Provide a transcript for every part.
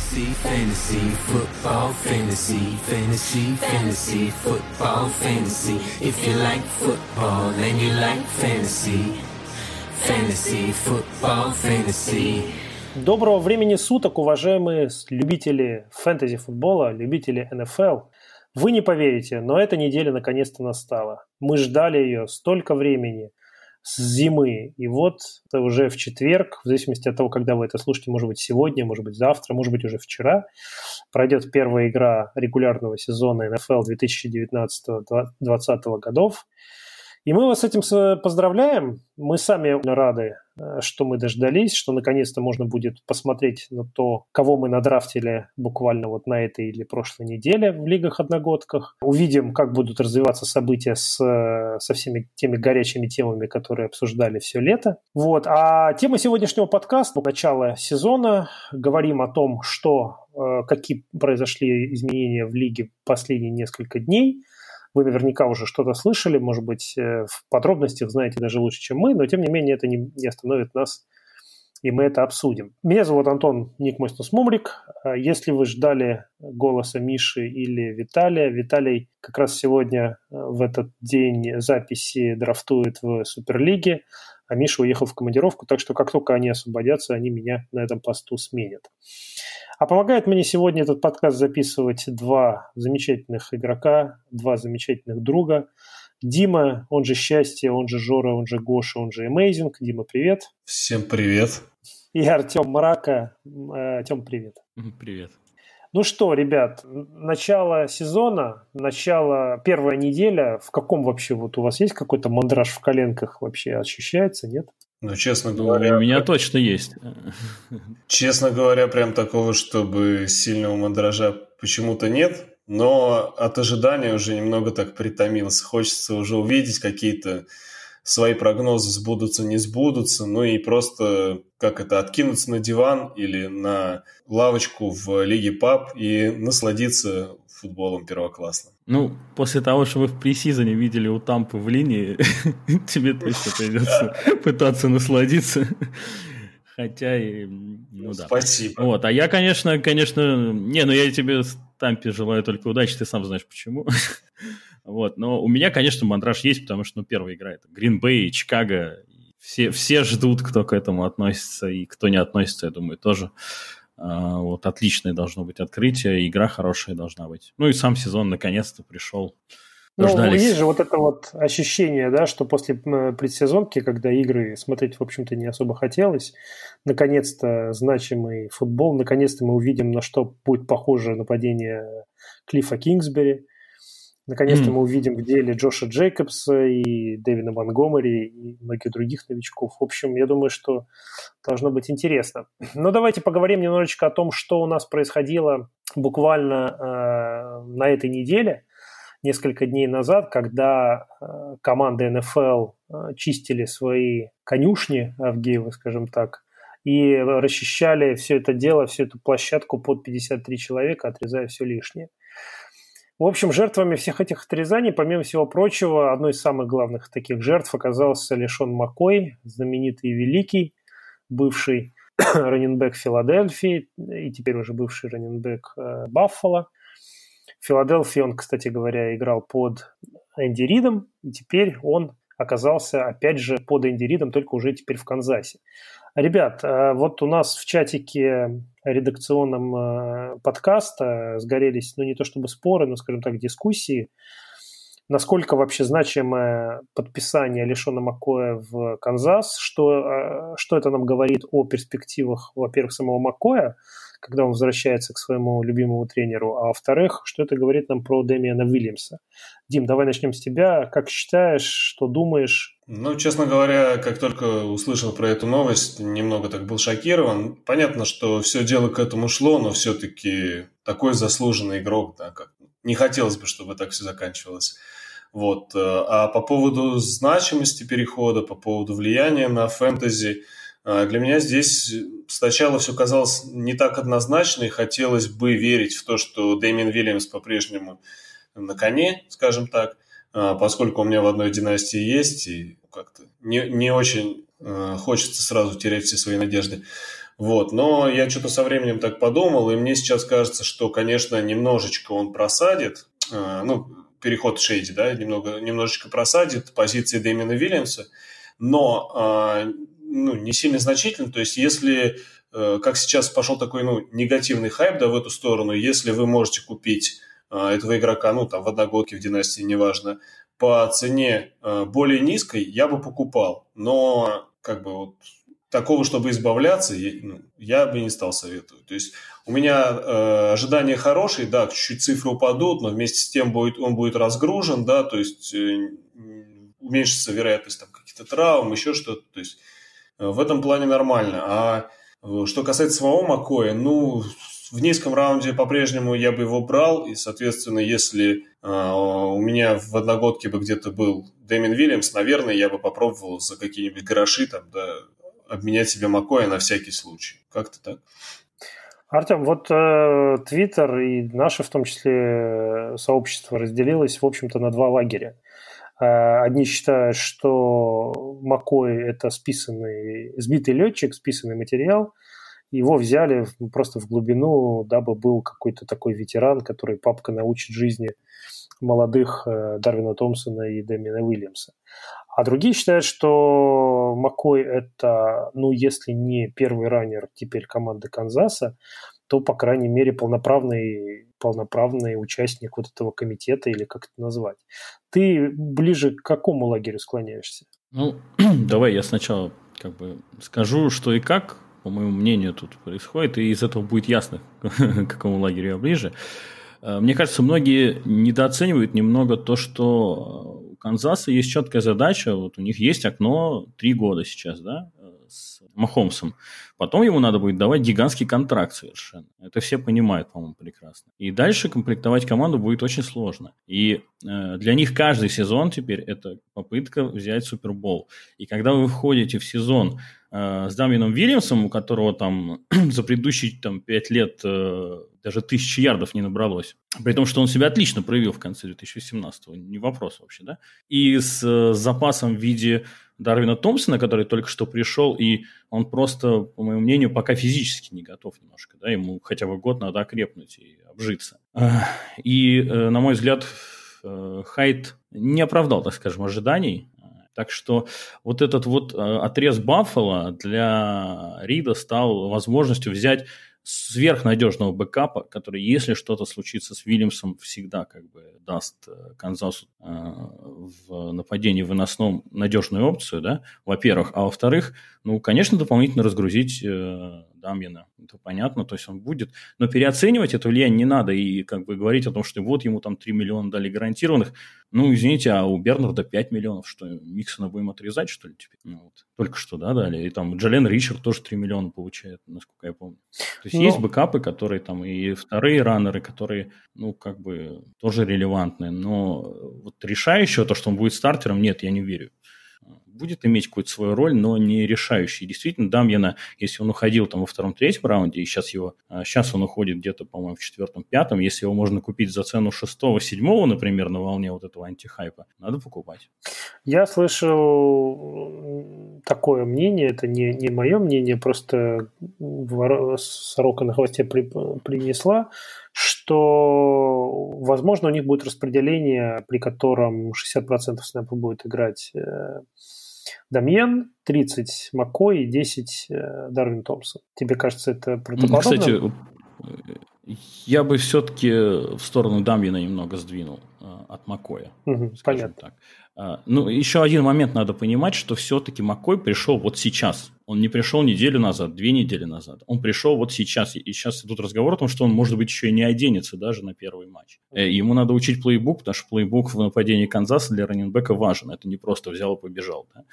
Fantasy, fantasy, football, fantasy, fantasy, fantasy, football, fantasy. If you like football and you like fantasy, fantasy, football, fantasy. Доброго времени суток, уважаемые любители фэнтези-футбола, любители НФЛ. Вы не поверите, но эта неделя наконец-то настала. Мы ждали ее столько времени с зимы. И вот уже в четверг, в зависимости от того, когда вы это слушаете, может быть сегодня, может быть завтра, может быть уже вчера, пройдет первая игра регулярного сезона НФЛ 2019-2020 годов. И мы вас с этим поздравляем. Мы сами рады, что мы дождались, что наконец-то можно будет посмотреть на то, кого мы надрафтили буквально вот на этой или прошлой неделе в лигах-одногодках. Увидим, как будут развиваться события с, э, со всеми теми горячими темами, которые обсуждали все лето. Вот. А тема сегодняшнего подкаста – начало сезона. Говорим о том, что, э, какие произошли изменения в лиге последние несколько дней – вы наверняка уже что-то слышали, может быть, э, в подробностях знаете даже лучше, чем мы, но тем не менее это не, не остановит нас, и мы это обсудим. Меня зовут Антон Ник Мойснус Мумрик. А если вы ждали голоса Миши или Виталия, Виталий как раз сегодня э, в этот день записи драфтует в Суперлиге, а Миша уехал в командировку, так что как только они освободятся, они меня на этом посту сменят. А помогает мне сегодня этот подкаст записывать два замечательных игрока, два замечательных друга. Дима, он же Счастье, он же Жора, он же Гоша, он же Amazing. Дима, привет. Всем привет. И Артем Мрака. Артем, привет. Привет. Ну что, ребят, начало сезона, начало, первая неделя. В каком вообще, вот у вас есть какой-то мандраж в коленках вообще ощущается, нет? Ну, честно говоря... У меня точно есть. Честно говоря, прям такого, чтобы сильного мандража почему-то нет, но от ожидания уже немного так притомился. Хочется уже увидеть какие-то свои прогнозы сбудутся, не сбудутся, ну и просто как это, откинуться на диван или на лавочку в Лиге ПАП и насладиться футболом первоклассным. Ну, после того, что вы в пресизоне видели у Тампы в линии, тебе точно придется пытаться насладиться. Хотя и... Ну, да. Спасибо. Вот, а я, конечно, конечно... Не, ну я тебе Тампе желаю только удачи, ты сам знаешь почему. вот, но у меня, конечно, мандраж есть, потому что, ну, первая игра это Гринбей, Чикаго. Все, все ждут, кто к этому относится, и кто не относится, я думаю, тоже. А, вот отличное должно быть открытие, игра хорошая должна быть. Ну и сам сезон наконец-то пришел. Ну, есть же вот это вот ощущение, да, что после предсезонки, когда игры смотреть, в общем-то, не особо хотелось, наконец-то значимый футбол, наконец-то мы увидим, на что будет похоже нападение Клиффа Кингсбери, Наконец-то mm. мы увидим в деле Джоша Джейкобса и Дэвина Монгомери и многих других новичков. В общем, я думаю, что должно быть интересно. Но давайте поговорим немножечко о том, что у нас происходило буквально э, на этой неделе, несколько дней назад, когда э, команды НФЛ э, чистили свои конюшни Авгеева, скажем так, и расчищали все это дело, всю эту площадку под 53 человека, отрезая все лишнее. В общем, жертвами всех этих отрезаний, помимо всего прочего, одной из самых главных таких жертв оказался Лешон Маккой, знаменитый и великий, бывший раненбэк Филадельфии и теперь уже бывший раненбэк э, Баффало. В Филадельфии он, кстати говоря, играл под Энди Ридом, и теперь он оказался, опять же, под Энди Ридом, только уже теперь в Канзасе. Ребят, э, вот у нас в чатике редакционном э, подкаста сгорелись, ну не то чтобы споры, но, скажем так, дискуссии, насколько вообще значимое подписание Лешона Маккоя в Канзас, что, э, что это нам говорит о перспективах, во-первых, самого Маккоя, когда он возвращается к своему любимому тренеру, а во-вторых, что это говорит нам про Дэмиана Уильямса. Дим, давай начнем с тебя. Как считаешь, что думаешь? Ну, честно говоря, как только услышал про эту новость, немного так был шокирован. Понятно, что все дело к этому шло, но все-таки такой заслуженный игрок, да, как не хотелось бы, чтобы так все заканчивалось. Вот. А по поводу значимости перехода, по поводу влияния на фэнтези – для меня здесь сначала все казалось не так однозначно, и хотелось бы верить в то, что Дэмин Вильямс по-прежнему на коне, скажем так, а, поскольку у меня в одной династии есть, и как-то не, не очень а, хочется сразу терять все свои надежды. Вот, но я что-то со временем так подумал, и мне сейчас кажется, что, конечно, немножечко он просадит, ну, переход Шейди, да, немного, немножечко просадит позиции Дэмина Вильямса, но ну, не сильно значительно. То есть, если, э, как сейчас пошел такой ну, негативный хайп да, в эту сторону, если вы можете купить этого игрока, ну, там, в одногодке, в династии, неважно, по цене более низкой, я бы покупал. Но, как бы, вот такого, чтобы избавляться, я, ну, бы не стал советовать. То есть у меня э, ожидания хорошие, да, чуть-чуть цифры упадут, но вместе с тем будет, он будет разгружен, да, то есть э, уменьшится вероятность там каких-то травм, еще что-то. То есть э, в этом плане нормально. А э, что касается самого Макоя, ну, в низком раунде по-прежнему я бы его брал, и, соответственно, если э, у меня в одногодке бы где-то был Дэмин Вильямс, наверное, я бы попробовал за какие-нибудь гроши там, да, обменять себе Макоя на всякий случай. Как-то так. Артем, вот э, Твиттер э, и наше, в том числе, э, сообщество разделилось, в общем-то, на два лагеря. Э, одни считают, что Макой – это списанный, сбитый летчик, списанный материал. Его взяли просто в глубину, дабы был какой-то такой ветеран, который папка научит жизни молодых э, Дарвина Томпсона и Дэмина Уильямса. А другие считают, что Макой это, ну, если не первый раннер теперь команды Канзаса, то, по крайней мере, полноправный, полноправный участник вот этого комитета, или как это назвать. Ты ближе к какому лагерю склоняешься? Ну, давай я сначала как бы скажу, что и как, по моему мнению, тут происходит, и из этого будет ясно, к какому лагерю я ближе. Э, мне кажется, многие недооценивают немного то, что у Канзаса есть четкая задача, вот у них есть окно три года сейчас, да, с Махомсом. Потом ему надо будет давать гигантский контракт совершенно. Это все понимают, по-моему, прекрасно. И дальше комплектовать команду будет очень сложно. И э, для них каждый сезон теперь это попытка взять Супербол. И когда вы входите в сезон э, с Дамином Вильямсом, у которого там за предыдущие там, пять лет э, даже тысячи ярдов не набралось, при том, что он себя отлично проявил в конце 2017-го, не вопрос вообще, да? И с, с запасом в виде Дарвина Томпсона, который только что пришел, и он просто, по моему мнению, пока физически не готов немножко, да, ему хотя бы год надо окрепнуть и обжиться. И, э, на мой взгляд, э, Хайт не оправдал, так скажем, ожиданий, так что вот этот вот э, отрез Баффала для Рида стал возможностью взять сверхнадежного бэкапа, который, если что-то случится с Вильямсом, всегда как бы даст э, Канзасу э, в нападении выносном надежную опцию, да, во-первых. А во-вторых, ну, конечно, дополнительно разгрузить э, Дамьина. Это понятно, то есть он будет. Но переоценивать это влияние не надо и как бы говорить о том, что вот ему там 3 миллиона дали гарантированных. Ну, извините, а у Бернарда 5 миллионов, что Миксона будем отрезать, что ли, теперь? Ну, вот. Только что, да, дали. И там Джален Ричард тоже 3 миллиона получает, насколько я помню. То есть Но... есть бэкапы, которые там и вторые раннеры, которые, ну, как бы тоже релевантны. Но вот решающего, то, что он будет стартером, нет, я не верю будет иметь какую-то свою роль, но не решающий. Действительно, Дамьяна, если он уходил там во втором-третьем раунде, и сейчас его, сейчас а, он уходит где-то, по-моему, в четвертом-пятом, если его можно купить за цену шестого-седьмого, например, на волне вот этого антихайпа, надо покупать. Я слышал такое мнение, это не, не мое мнение, просто сорока на хвосте при, принесла, что, возможно, у них будет распределение, при котором 60% снэпа будет играть э, Дамьен, 30 Маккой и 10 э, Дарвин Томпсон. Тебе кажется, это правдоподобно? Кстати, я бы все-таки в сторону Дамьена немного сдвинул э, от Макоя. Угу, понятно. Так. А, ну, еще один момент надо понимать, что все-таки Макой пришел вот сейчас. Он не пришел неделю назад, две недели назад. Он пришел вот сейчас. И сейчас идут разговоры о том, что он, может быть, еще и не оденется даже на первый матч. Э, ему надо учить плейбук, потому что плейбук в нападении Канзаса для раненбека важен. Это не просто взял и побежал. Да?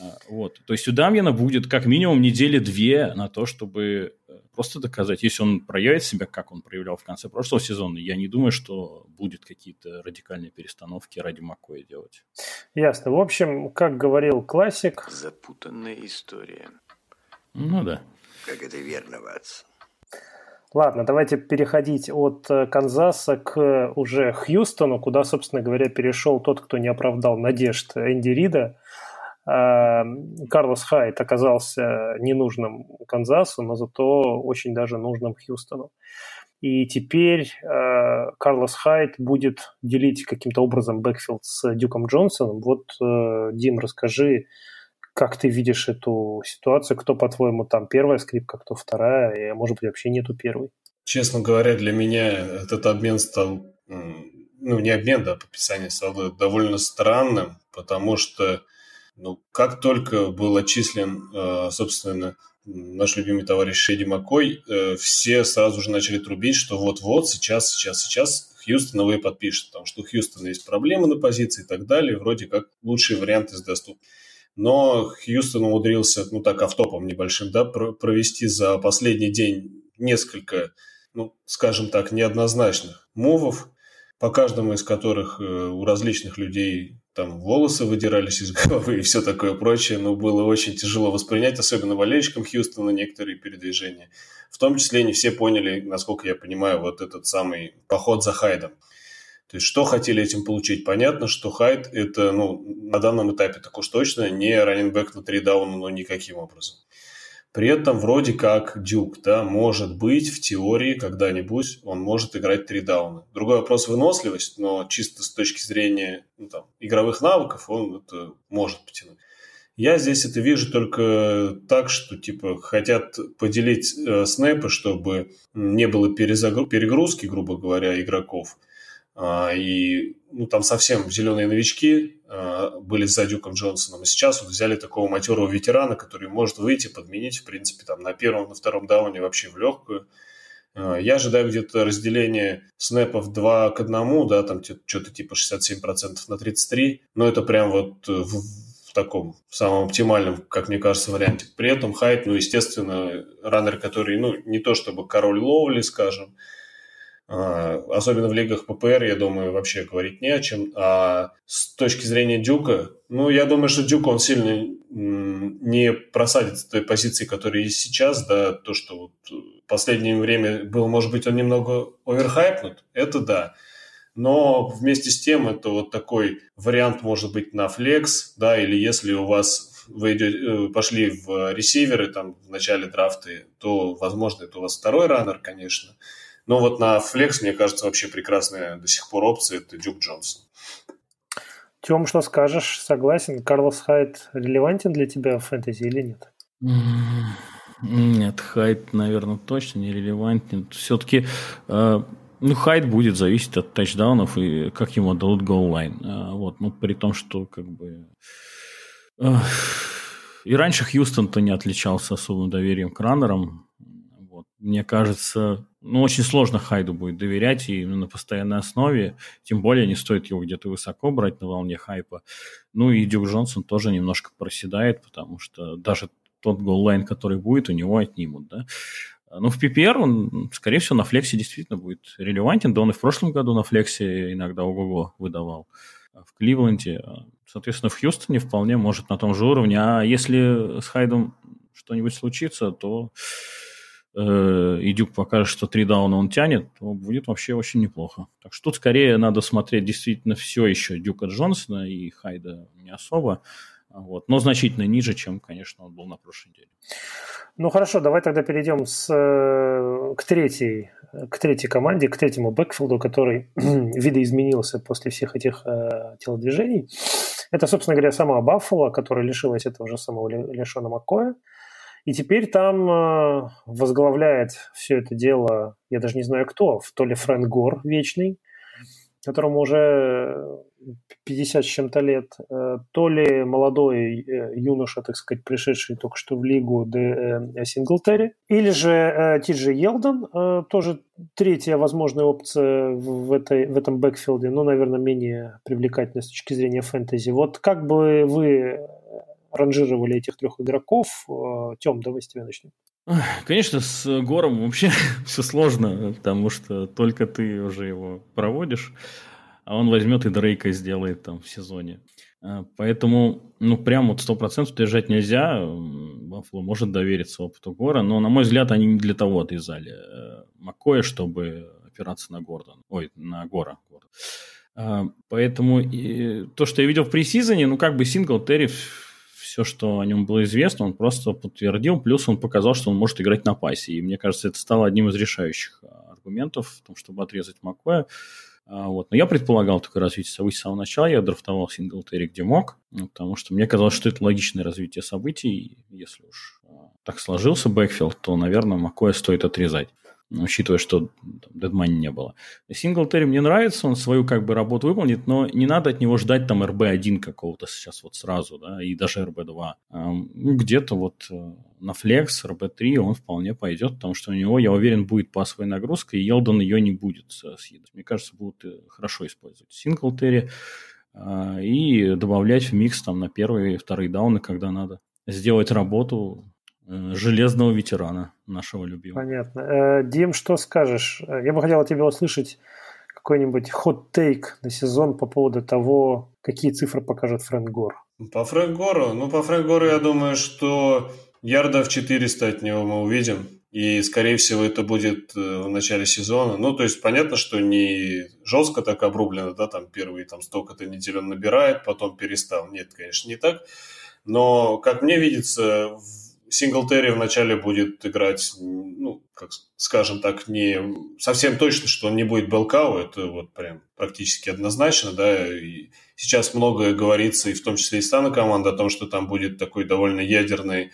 А, вот. То есть у Дамьяна будет как минимум недели две на то, чтобы э, просто доказать. Если он проявит себя, как он проявлял в конце прошлого сезона, я не думаю, что будет какие-то радикальные перестановки ради Макоя делать. Ясно. В общем, как говорил классик... Запутанная история. Ну да. Как это верно, Ватсон. Ладно, давайте переходить от э, Канзаса к уже Хьюстону, куда, собственно говоря, перешел тот, кто не оправдал надежд Энди Рида. Карлос Хайд оказался ненужным Канзасу, но зато очень даже нужным Хьюстону. И теперь э, Карлос Хайд будет делить каким-то образом бэкфилд с Дюком Джонсоном. Вот, э, Дим, расскажи, как ты видишь эту ситуацию? Кто, по-твоему, там первая скрипка, кто вторая? И, может быть, вообще нету первой? Честно говоря, для меня этот обмен стал, ну, не обмен, да, подписание стало довольно странным, потому что, ну, как только был отчислен, э, собственно, наш любимый товарищ Шеди Маккой, э, все сразу же начали трубить, что вот-вот, сейчас, сейчас, сейчас Хьюстон его и подпишет, потому что у Хьюстона есть проблемы на позиции и так далее, вроде как лучшие варианты из доступных. Но Хьюстон умудрился, ну так, автопом небольшим, да, провести за последний день несколько, ну, скажем так, неоднозначных мувов, по каждому из которых э, у различных людей там волосы выдирались из головы и все такое прочее, но было очень тяжело воспринять, особенно болельщикам Хьюстона некоторые передвижения. В том числе не все поняли, насколько я понимаю, вот этот самый поход за Хайдом. То есть, что хотели этим получить? Понятно, что Хайд – это, ну, на данном этапе так уж точно не раненбэк на три дауна, но никаким образом. При этом вроде как Дюк, да, может быть в теории когда-нибудь он может играть три дауна. Другой вопрос выносливость, но чисто с точки зрения ну, там, игровых навыков он это может потянуть. Я здесь это вижу только так, что типа хотят поделить э, снэпы, чтобы не было перезагру- перегрузки, грубо говоря, игроков – и ну, там совсем зеленые новички а, были за Дюком Джонсоном. И сейчас вот взяли такого матерого ветерана, который может выйти, подменить, в принципе, там на первом, на втором дауне вообще в легкую. А, я ожидаю где-то разделение снэпов 2 к 1, да, там что-то типа 67% на 33, но это прям вот в, в таком самом оптимальном, как мне кажется, варианте. При этом Хайт, ну, естественно, раннер, который, ну, не то чтобы король ловли, скажем, а, особенно в лигах ППР, я думаю, вообще говорить не о чем. А с точки зрения Дюка, ну, я думаю, что Дюк, он сильно не просадит той позиции, которая есть сейчас, да, то, что вот в последнее время был, может быть, он немного оверхайпнут, это да. Но вместе с тем это вот такой вариант может быть на флекс, да, или если у вас вы идете, э, пошли в ресиверы там в начале драфты, то, возможно, это у вас второй раннер, конечно. Но вот на флекс, мне кажется, вообще прекрасная до сих пор опция – это Дюк Джонсон. Тем, что скажешь, согласен. Карлос Хайт релевантен для тебя в фэнтези или нет? Нет, Хайт, наверное, точно не релевантен. Все-таки э, ну, хайт будет зависеть от тачдаунов и как ему дадут голлайн. Э, вот, ну, при том, что как бы... Э, и раньше Хьюстон-то не отличался особым доверием к раннерам. Вот. Мне кажется, ну, очень сложно Хайду будет доверять и именно на постоянной основе. Тем более не стоит его где-то высоко брать на волне хайпа. Ну и Дюк Джонсон тоже немножко проседает, потому что даже тот голлайн, который будет, у него отнимут, да. Ну, в PPR он, скорее всего, на флексе действительно будет релевантен. Да он и в прошлом году на флексе иногда ого-го выдавал. А в Кливленде, соответственно, в Хьюстоне вполне может на том же уровне. А если с Хайдом что-нибудь случится, то Э, и Дюк покажет, что три дауна он тянет, то будет вообще очень неплохо. Так что тут скорее надо смотреть действительно все еще Дюка Джонсона и Хайда не особо, вот, но значительно ниже, чем, конечно, он был на прошлой неделе. Ну хорошо, давай тогда перейдем с, э, к, третьей, к третьей команде, к третьему бэкфилду, который видоизменился после всех этих э, телодвижений. Это, собственно говоря, сама Баффало, которая лишилась этого же самого Лешона Маккоя. И теперь там э, возглавляет все это дело, я даже не знаю кто, то ли Фрэнк Гор вечный, которому уже 50 с чем-то лет, э, то ли молодой э, юноша, так сказать, пришедший только что в лигу Де Синглтери, или же Ти Джи Елдон, тоже третья возможная опция в, этой, в этом бэкфилде, но, наверное, менее привлекательная с точки зрения фэнтези. Вот как бы вы ранжировали этих трех игроков. Э, Тем, давай с тебя начнем. Конечно, с Гором вообще все сложно, потому что только ты уже его проводишь, а он возьмет и Дрейка сделает там в сезоне. А, поэтому, ну, прям вот сто процентов держать нельзя. Баффало может довериться опыту Гора, но, на мой взгляд, они не для того отвязали э, Маккоя, чтобы опираться на Гордона. Ой, на Гора. А, поэтому и, то, что я видел в пресизоне, ну, как бы Синглтери все, что о нем было известно, он просто подтвердил, плюс он показал, что он может играть на пасе. И мне кажется, это стало одним из решающих а, аргументов в том, чтобы отрезать Макоя. А, вот. Но я предполагал такое развитие событий с самого начала. Я драфтовал Синглтери где мог, ну, потому что мне казалось, что это логичное развитие событий. Если уж а, так сложился бэкфилд, то, наверное, Макоя стоит отрезать учитывая, что дедмани не было. Синглтери мне нравится, он свою как бы работу выполнит, но не надо от него ждать там RB1 какого-то сейчас вот сразу, да, и даже RB2. Ну, где-то вот э, на Flex, RB3 он вполне пойдет, потому что у него, я уверен, будет пасовая нагрузка, и Елдон ее не будет съедать. Мне кажется, будут э, хорошо использовать Синглтери а, и добавлять в микс там на первые и вторые дауны, когда надо сделать работу железного ветерана нашего любимого. Понятно. Э, Дим, что скажешь? Я бы хотел от тебя услышать какой-нибудь хот-тейк на сезон по поводу того, какие цифры покажет Фрэнк Гор. По Фрэнк Гору? Ну, по Фрэнк Гору я думаю, что ярдов 400 от него мы увидим. И, скорее всего, это будет э, в начале сезона. Ну, то есть, понятно, что не жестко так обрублено, да, там первые там столько-то недель он набирает, потом перестал. Нет, конечно, не так. Но, как мне видится, в Синглтери вначале будет играть, ну, как скажем так, не совсем точно, что он не будет Белкау, это вот прям практически однозначно, да, и сейчас многое говорится, и в том числе и стана команда, о том, что там будет такой довольно ядерный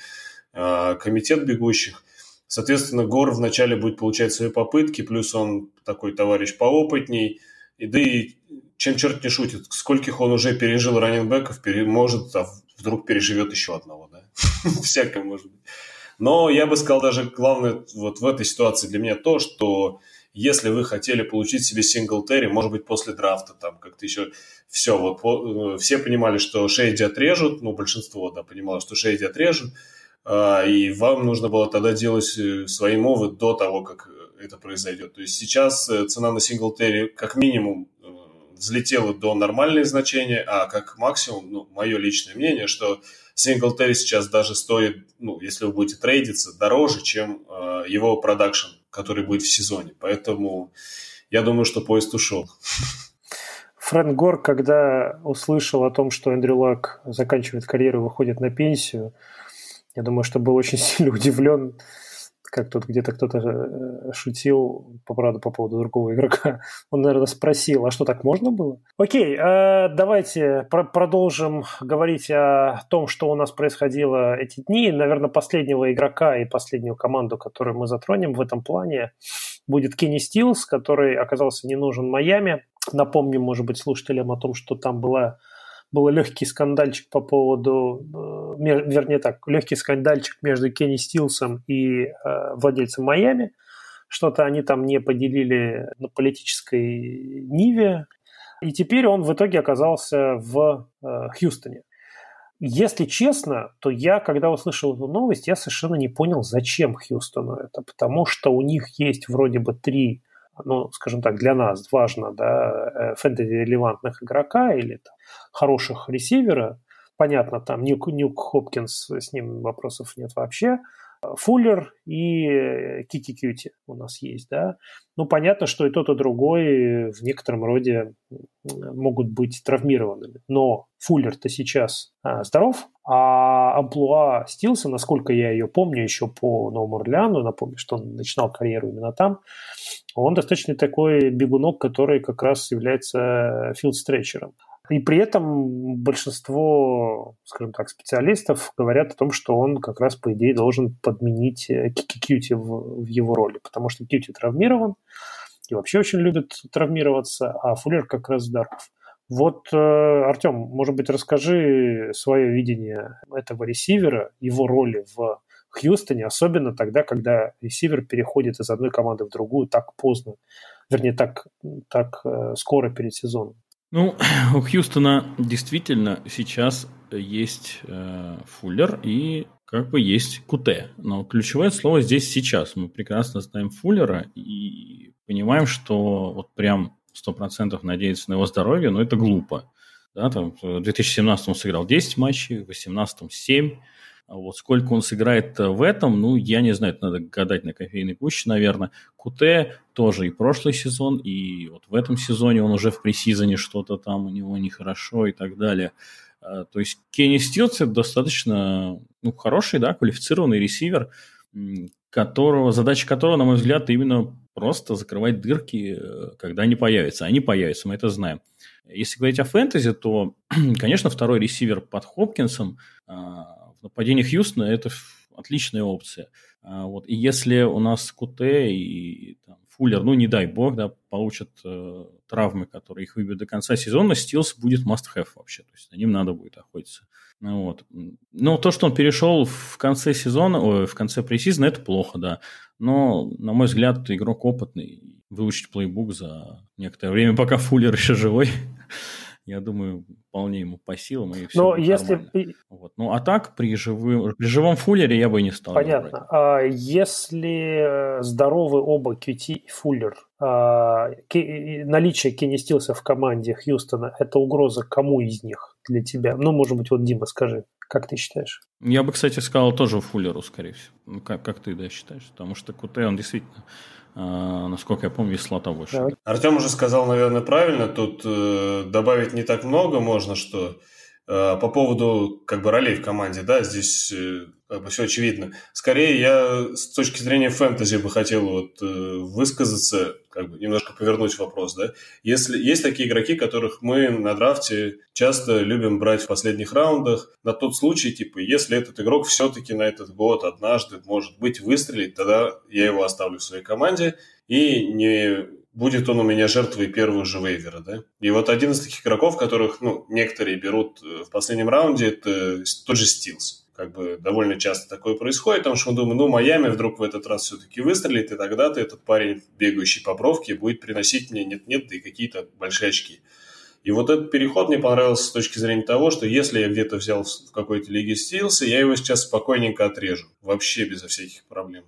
э, комитет бегущих. Соответственно, Гор вначале будет получать свои попытки, плюс он такой товарищ поопытней, и да и чем черт не шутит, скольких он уже пережил раненбеков, может, а вдруг переживет еще одного, да. Всякое может быть. Но я бы сказал даже главное вот в этой ситуации для меня то, что если вы хотели получить себе синглтери, может быть, после драфта, там как-то еще все, вот по, э, все понимали, что Шейди отрежут, ну, большинство, да, понимало, что Шейди отрежут, э, и вам нужно было тогда делать э, свои мовы до того, как это произойдет. То есть сейчас э, цена на синглтери как минимум взлетела до нормальных значения, а как максимум, ну, мое личное мнение, что Синглтери сейчас даже стоит, ну, если вы будете трейдиться, дороже, чем э, его продакшн, который будет в сезоне. Поэтому я думаю, что поезд ушел. Фрэнк Гор, когда услышал о том, что Эндрю Лак заканчивает карьеру и выходит на пенсию, я думаю, что был очень сильно удивлен как тут где-то кто-то э, шутил, по правду, по поводу другого игрока. Он, наверное, спросил, а что, так можно было? Окей, э, давайте про- продолжим говорить о том, что у нас происходило эти дни. Наверное, последнего игрока и последнюю команду, которую мы затронем в этом плане, будет Кенни Стилс, который оказался не нужен Майами. Напомним, может быть, слушателям о том, что там была был легкий скандальчик по поводу, э, вернее так, легкий скандальчик между Кенни Стилсом и э, владельцем Майами. Что-то они там не поделили на политической ниве. И теперь он в итоге оказался в э, Хьюстоне. Если честно, то я, когда услышал эту новость, я совершенно не понял, зачем Хьюстону это. Потому что у них есть вроде бы три ну, скажем так, для нас важно, да, фэнтези-релевантных игрока или там, хороших ресивера. Понятно, там Нюк, Нюк Хопкинс, с ним вопросов нет вообще. Фуллер и Кики Кьюти у нас есть, да. Ну, понятно, что и тот, и другой в некотором роде могут быть травмированными. Но Фуллер-то сейчас а, здоров, а амплуа Стилса, насколько я ее помню еще по Новому Орлеану, напомню, что он начинал карьеру именно там, он достаточно такой бегунок, который как раз является филдстречером. И при этом большинство, скажем так, специалистов говорят о том, что он как раз, по идее, должен подменить э, Кьюти в, в его роли, потому что Кьюти травмирован и вообще очень любит травмироваться, а Фуллер как раз здоров. Вот, э, Артем, может быть, расскажи свое видение этого ресивера, его роли в Хьюстоне, особенно тогда, когда ресивер переходит из одной команды в другую так поздно, вернее, так, так э, скоро перед сезоном. Ну, у Хьюстона действительно сейчас есть э, Фуллер и как бы есть Куте. Но ключевое слово здесь сейчас. Мы прекрасно знаем Фуллера и понимаем, что вот прям 100% надеяться на его здоровье, но это глупо. Да, там, в 2017 он сыграл 10 матчей, в 2018 7. А вот сколько он сыграет э, в этом, ну, я не знаю, это надо гадать на кофейной гуще, наверное. Куте тоже и прошлый сезон, и вот в этом сезоне он уже в пресизоне что-то там у него нехорошо и так далее. То есть Кенни Стилс это достаточно ну, хороший, да, квалифицированный ресивер, которого, задача которого, на мой взгляд, именно просто закрывать дырки, э, когда они появятся. Они появятся, мы это знаем. Если говорить о фэнтези, то, конечно, второй ресивер под Хопкинсом а, в нападении Хьюстона – это отличная опция. А, вот. И если у нас Куте и там, Фуллер, ну, не дай бог, да, получат э, травмы, которые их выбьют до конца сезона, Стилс будет must-have вообще. То есть на ним надо будет охотиться. Ну, вот. Но то, что он перешел в конце сезона, ой, в конце пресизона, это плохо, да. Но, на мой взгляд, игрок опытный. Выучить плейбук за некоторое время, пока Фуллер еще живой, я думаю, вполне ему по силам. И все Но если... Вот. Ну, а так, при, живым, при живом Фуллере я бы не стал. Понятно. А если э, здоровы оба QT и Фуллер, а, наличие Кенни Стилса в команде Хьюстона – это угроза кому из них для тебя? Ну, может быть, вот Дима, скажи, как ты считаешь? Я бы, кстати, сказал тоже Фуллеру, скорее всего. Ну, как, как ты, да, считаешь? Потому что Куте, он действительно насколько я помню, из слота больше. Давай. Артем уже сказал, наверное, правильно. Тут э, добавить не так много можно, что по поводу как бы ролей в команде, да, здесь э, как бы все очевидно. Скорее, я с точки зрения фэнтези бы хотел вот э, высказаться, как бы немножко повернуть вопрос, да. Если есть такие игроки, которых мы на драфте часто любим брать в последних раундах, на тот случай, типа, если этот игрок все-таки на этот год однажды, может быть, выстрелит, тогда я его оставлю в своей команде и не будет он у меня жертвой первого же вейвера, да? И вот один из таких игроков, которых, ну, некоторые берут э, в последнем раунде, это тот же Стилс как бы довольно часто такое происходит, потому что мы думаем, ну, Майами вдруг в этот раз все-таки выстрелит, и тогда-то этот парень, бегающий по бровке, будет приносить мне нет-нет, да и какие-то большие очки. И вот этот переход мне понравился с точки зрения того, что если я где-то взял в какой-то лиге стилса, я его сейчас спокойненько отрежу, вообще безо всяких проблем.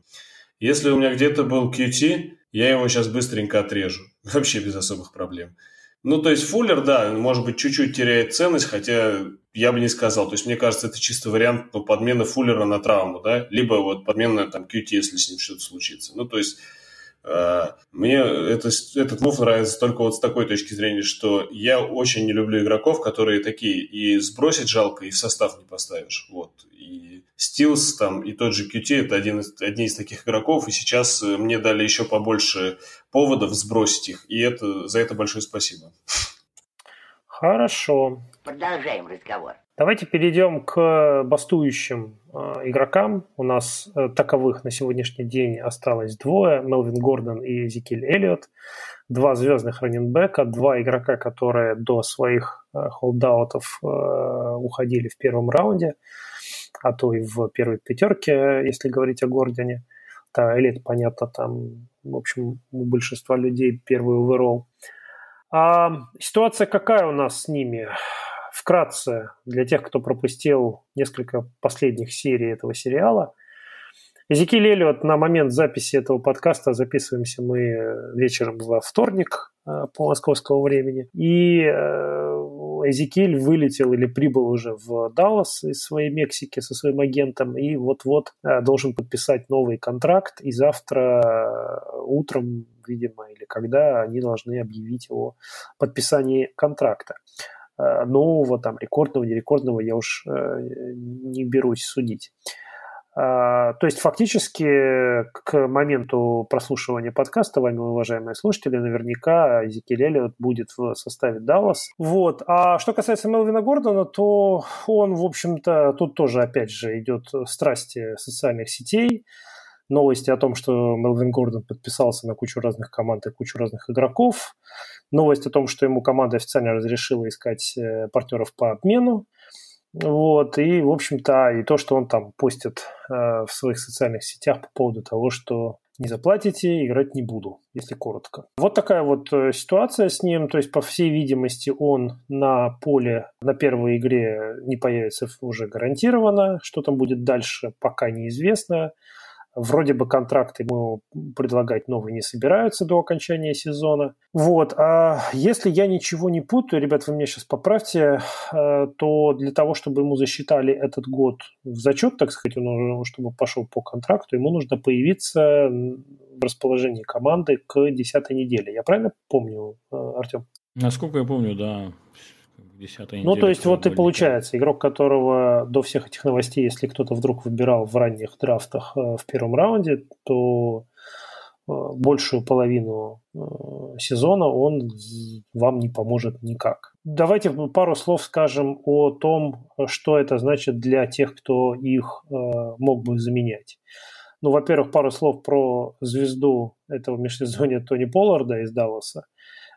Если у меня где-то был QT, я его сейчас быстренько отрежу, вообще без особых проблем. Ну, то есть Фуллер, да, может быть, чуть-чуть теряет ценность, хотя я бы не сказал. То есть, мне кажется, это чисто вариант ну, подмены Фуллера на травму, да, либо вот подмена там QT, если с ним что-то случится. Ну, то есть, мне это, этот мув нравится только вот с такой точки зрения, что я очень не люблю игроков, которые такие, и сбросить жалко, и в состав не поставишь. Вот. И Стилс там, и тот же QT, это один из, одни из таких игроков, и сейчас э, мне дали еще побольше поводов сбросить их, и это, за это большое спасибо. Хорошо. Продолжаем разговор. Давайте перейдем к бастующим э, игрокам. У нас э, таковых на сегодняшний день осталось двое. Мелвин Гордон и Зикиль Эллиот. Два звездных раненбека, два игрока, которые до своих э, холдаутов уходили в первом раунде, а то и в первой пятерке, если говорить о Гордоне. Да, Эллиот, понятно, там, в общем, у большинства людей первый оверолл. А ситуация какая у нас с ними? Вкратце, для тех, кто пропустил несколько последних серий этого сериала. Эзекиль Эллиот на момент записи этого подкаста, записываемся мы вечером во вторник э, по московскому времени, и э, Эзекиль вылетел или прибыл уже в Даллас из своей Мексики со своим агентом и вот-вот э, должен подписать новый контракт, и завтра утром, видимо, или когда они должны объявить о подписании контракта. Э, нового, там, рекордного, нерекордного я уж э, не берусь судить. А, то есть фактически к моменту прослушивания подкаста вами, уважаемые слушатели, наверняка Зикель Эллиот будет в составе Даллас. Вот. А что касается Мелвина Гордона, то он, в общем-то, тут тоже, опять же, идет страсти социальных сетей. Новости о том, что Мелвин Гордон подписался на кучу разных команд и кучу разных игроков. Новость о том, что ему команда официально разрешила искать э, партнеров по обмену. Вот, и, в общем-то, и то, что он там постит э, в своих социальных сетях по поводу того, что не заплатите, играть не буду, если коротко. Вот такая вот э, ситуация с ним. То есть, по всей видимости, он на поле на первой игре не появится уже гарантированно. Что там будет дальше, пока неизвестно. Вроде бы контракт ему предлагать новый не собираются до окончания сезона. Вот. А если я ничего не путаю, ребят, вы меня сейчас поправьте, э, то для того, чтобы ему засчитали этот год в зачет, так сказать, он, чтобы пошел по контракту, ему нужно появиться в расположении команды к 10 неделе. Я правильно помню, э, Артем? Насколько я помню, да. Десятая Ну, то есть вот и получается, игрок, которого до всех этих новостей, если кто-то вдруг выбирал в ранних драфтах в первом раунде, то большую половину сезона он вам не поможет никак. Давайте пару слов скажем о том, что это значит для тех, кто их мог бы заменять. Ну, во-первых, пару слов про звезду этого межсезонья Тони Полларда из Далласа.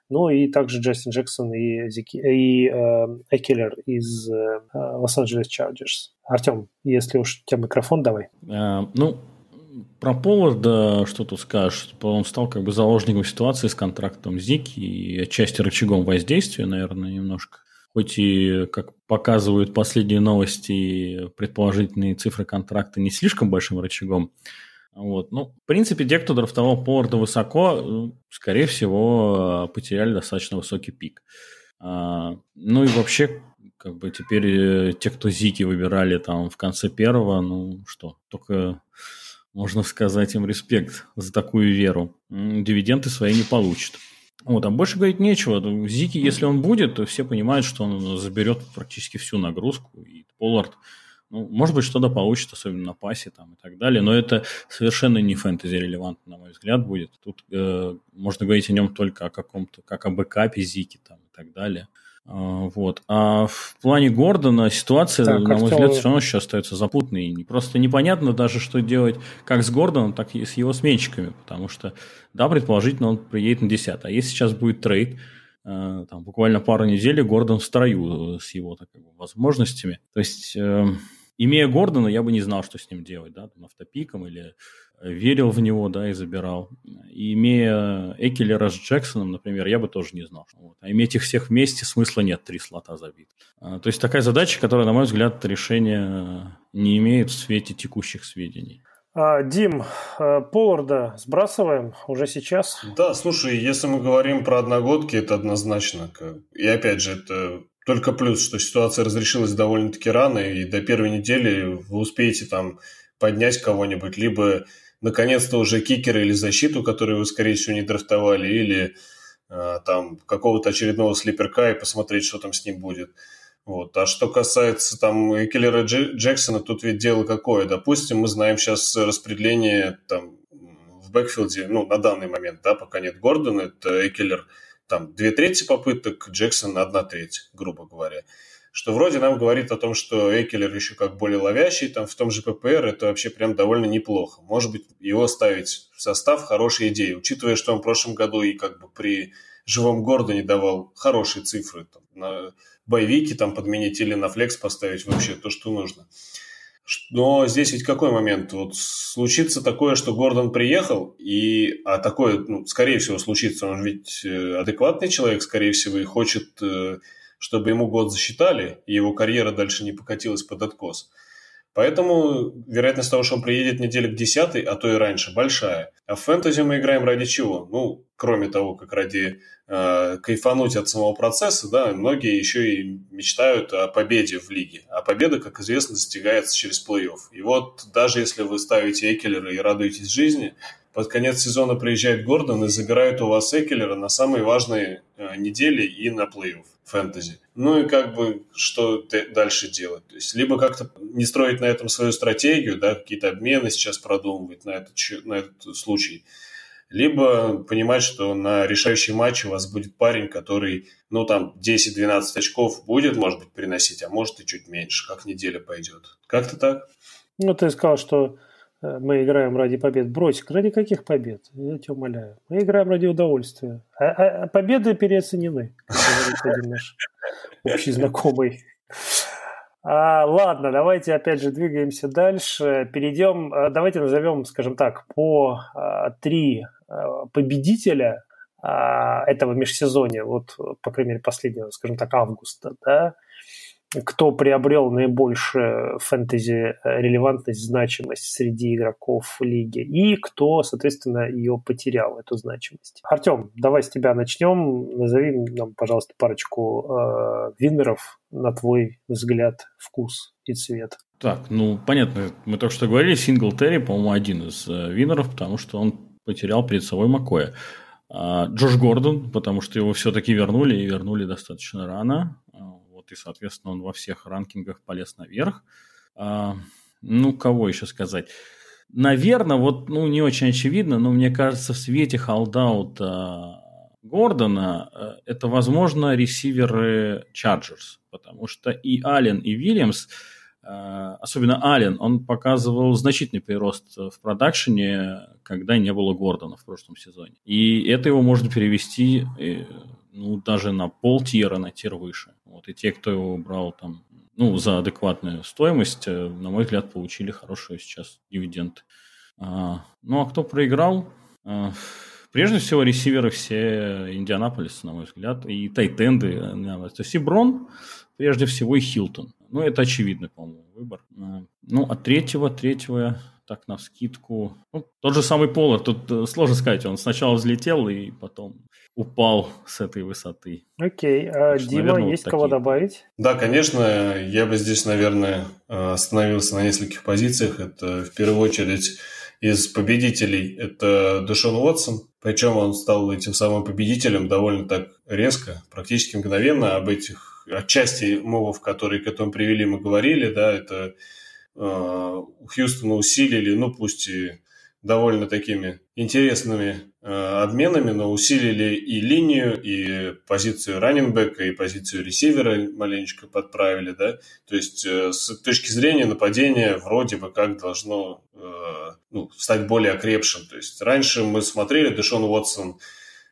Ну и также Джастин Джексон и, Зики, и э, Экелер из э, Лос-Анджелес Чарджерс. Артем, если уж у тебя микрофон, давай. А, ну, про Полларда что тут скажешь? Он стал как бы заложником ситуации с контрактом Зики и отчасти рычагом воздействия, наверное, немножко. Хоть и, как показывают последние новости, предположительные цифры контракта не слишком большим рычагом, вот. Ну, в принципе, те, кто драфтовал Полларда высоко, ну, скорее всего, потеряли достаточно высокий пик. А, ну и вообще, как бы теперь э, те, кто Зики выбирали там в конце первого, ну что, только можно сказать им респект за такую веру. Дивиденды свои не получат. Вот, а больше говорить нечего. Зики, если он будет, то все понимают, что он заберет практически всю нагрузку. И Поллард ну, может быть, что-то получит, особенно на пасе там и так далее, но это совершенно не фэнтези релевантно, на мой взгляд, будет. Тут э, можно говорить о нем только о каком-то, как о бэкапе Зики там и так далее. А, вот. А в плане Гордона ситуация, так, на мой взгляд, все равно сейчас остается запутанной. Просто непонятно даже, что делать как с Гордоном, так и с его сменщиками, потому что, да, предположительно, он приедет на 10. А если сейчас будет трейд, э, там, буквально пару недель, Гордон в строю с его так, возможностями. То есть э, Имея Гордона, я бы не знал, что с ним делать, да, там, автопиком или э, верил в него, да, и забирал. И имея Экелера с Джексоном, например, я бы тоже не знал. Вот. А иметь их всех вместе смысла нет, три слота забит. А, то есть такая задача, которая, на мой взгляд, решения не имеет в свете текущих сведений. А, Дим, э, Полларда сбрасываем уже сейчас? Да, слушай, если мы говорим про одногодки, это однозначно. И опять же, это только плюс, что ситуация разрешилась довольно-таки рано, и до первой недели вы успеете там поднять кого-нибудь, либо наконец-то уже кикера или защиту, которую вы, скорее всего, не драфтовали, или э, там какого-то очередного слиперка и посмотреть, что там с ним будет. Вот. А что касается там Келлера Джексона, тут ведь дело какое. Допустим, мы знаем сейчас распределение там в бэкфилде, ну, на данный момент, да, пока нет Гордона, это Экелер – там две трети попыток, Джексон одна треть, грубо говоря. Что вроде нам говорит о том, что Экелер еще как более ловящий, там в том же ППР это вообще прям довольно неплохо. Может быть, его ставить в состав хорошая идея, учитывая, что он в прошлом году и как бы при живом Гордоне давал хорошие цифры. Там, на боевики там подменить или на флекс поставить вообще то, что нужно. Но здесь ведь какой момент? Вот случится такое, что Гордон приехал, и, а такое, ну, скорее всего, случится. Он ведь э, адекватный человек, скорее всего, и хочет, э, чтобы ему год засчитали, и его карьера дальше не покатилась под откос. Поэтому вероятность того, что он приедет недели к 10, а то и раньше, большая. А в фэнтези мы играем ради чего? Ну, кроме того, как ради э, кайфануть от самого процесса, да, многие еще и мечтают о победе в лиге. А победа, как известно, достигается через плей-офф. И вот даже если вы ставите Экелера и радуетесь жизни, под конец сезона приезжает Гордон и забирает у вас Экелера на самые важные э, недели и на плей-офф фэнтези. Ну и как бы что дальше делать? То есть либо как-то не строить на этом свою стратегию, да, какие-то обмены сейчас продумывать на этот, на этот случай, либо понимать, что на решающий матч у вас будет парень, который, ну, там, 10-12 очков будет, может быть, приносить, а может и чуть меньше, как неделя пойдет. Как-то так? Ну, ты сказал, что мы играем ради побед. Бросик, ради каких побед? Я тебя умоляю. Мы играем ради удовольствия. А, а, а победы переоценены, как говорит наш общий знакомый. А, ладно, давайте опять же двигаемся дальше. Перейдем, а, давайте назовем, скажем так, по а, три а, победителя а, этого межсезонья, вот, по крайней мере, последнего, скажем так, августа, да, кто приобрел наибольшую фэнтези-релевантность, э, значимость среди игроков лиги, и кто, соответственно, ее потерял, эту значимость. Артем, давай с тебя начнем. Назови нам, пожалуйста, парочку э, виннеров на твой взгляд, вкус и цвет. Так, ну, понятно, мы только что говорили, Сингл Терри, по-моему, один из э, виннеров, потому что он потерял перед собой Макоя. А, Джош Гордон, потому что его все-таки вернули, и вернули достаточно рано. Вот, и, соответственно, он во всех ранкингах полез наверх. А, ну, кого еще сказать? Наверное, вот, ну, не очень очевидно, но мне кажется, в свете холдаута Гордона э, это, возможно, ресиверы Chargers, потому что и Аллен, и Вильямс, э, особенно Аллен, он показывал значительный прирост в продакшене, когда не было Гордона в прошлом сезоне. И это его можно перевести э, ну, даже на пол тира, на тир выше. Вот, и те, кто его брал там ну, за адекватную стоимость, на мой взгляд, получили хорошие сейчас дивиденды. А, ну, а кто проиграл? А, Прежде всего, ресиверы все Индианаполис, на мой взгляд, и тайтенды. То есть и Брон, прежде всего, и Хилтон. Ну, это очевидный, по-моему, выбор. Ну, а третьего, третьего, так, на скидку. Ну, тот же самый Полар, тут э, сложно сказать, он сначала взлетел и потом упал с этой высоты. Окей, а что, Дима, наверное, есть вот кого добавить? Да, конечно, я бы здесь, наверное, э, остановился на нескольких позициях. Это в первую очередь из победителей это Дэшон Уотсон, причем он стал этим самым победителем довольно так резко, практически мгновенно. Об этих отчасти мовов, которые к этому привели, мы говорили, да, это Хьюстона усилили, ну пусть и довольно такими интересными э, обменами, но усилили и линию, и позицию раненбека, и позицию ресивера маленечко подправили, да. То есть э, с точки зрения нападения вроде бы как должно э, ну, стать более окрепшим. То есть раньше мы смотрели, Дэшон Уотсон э,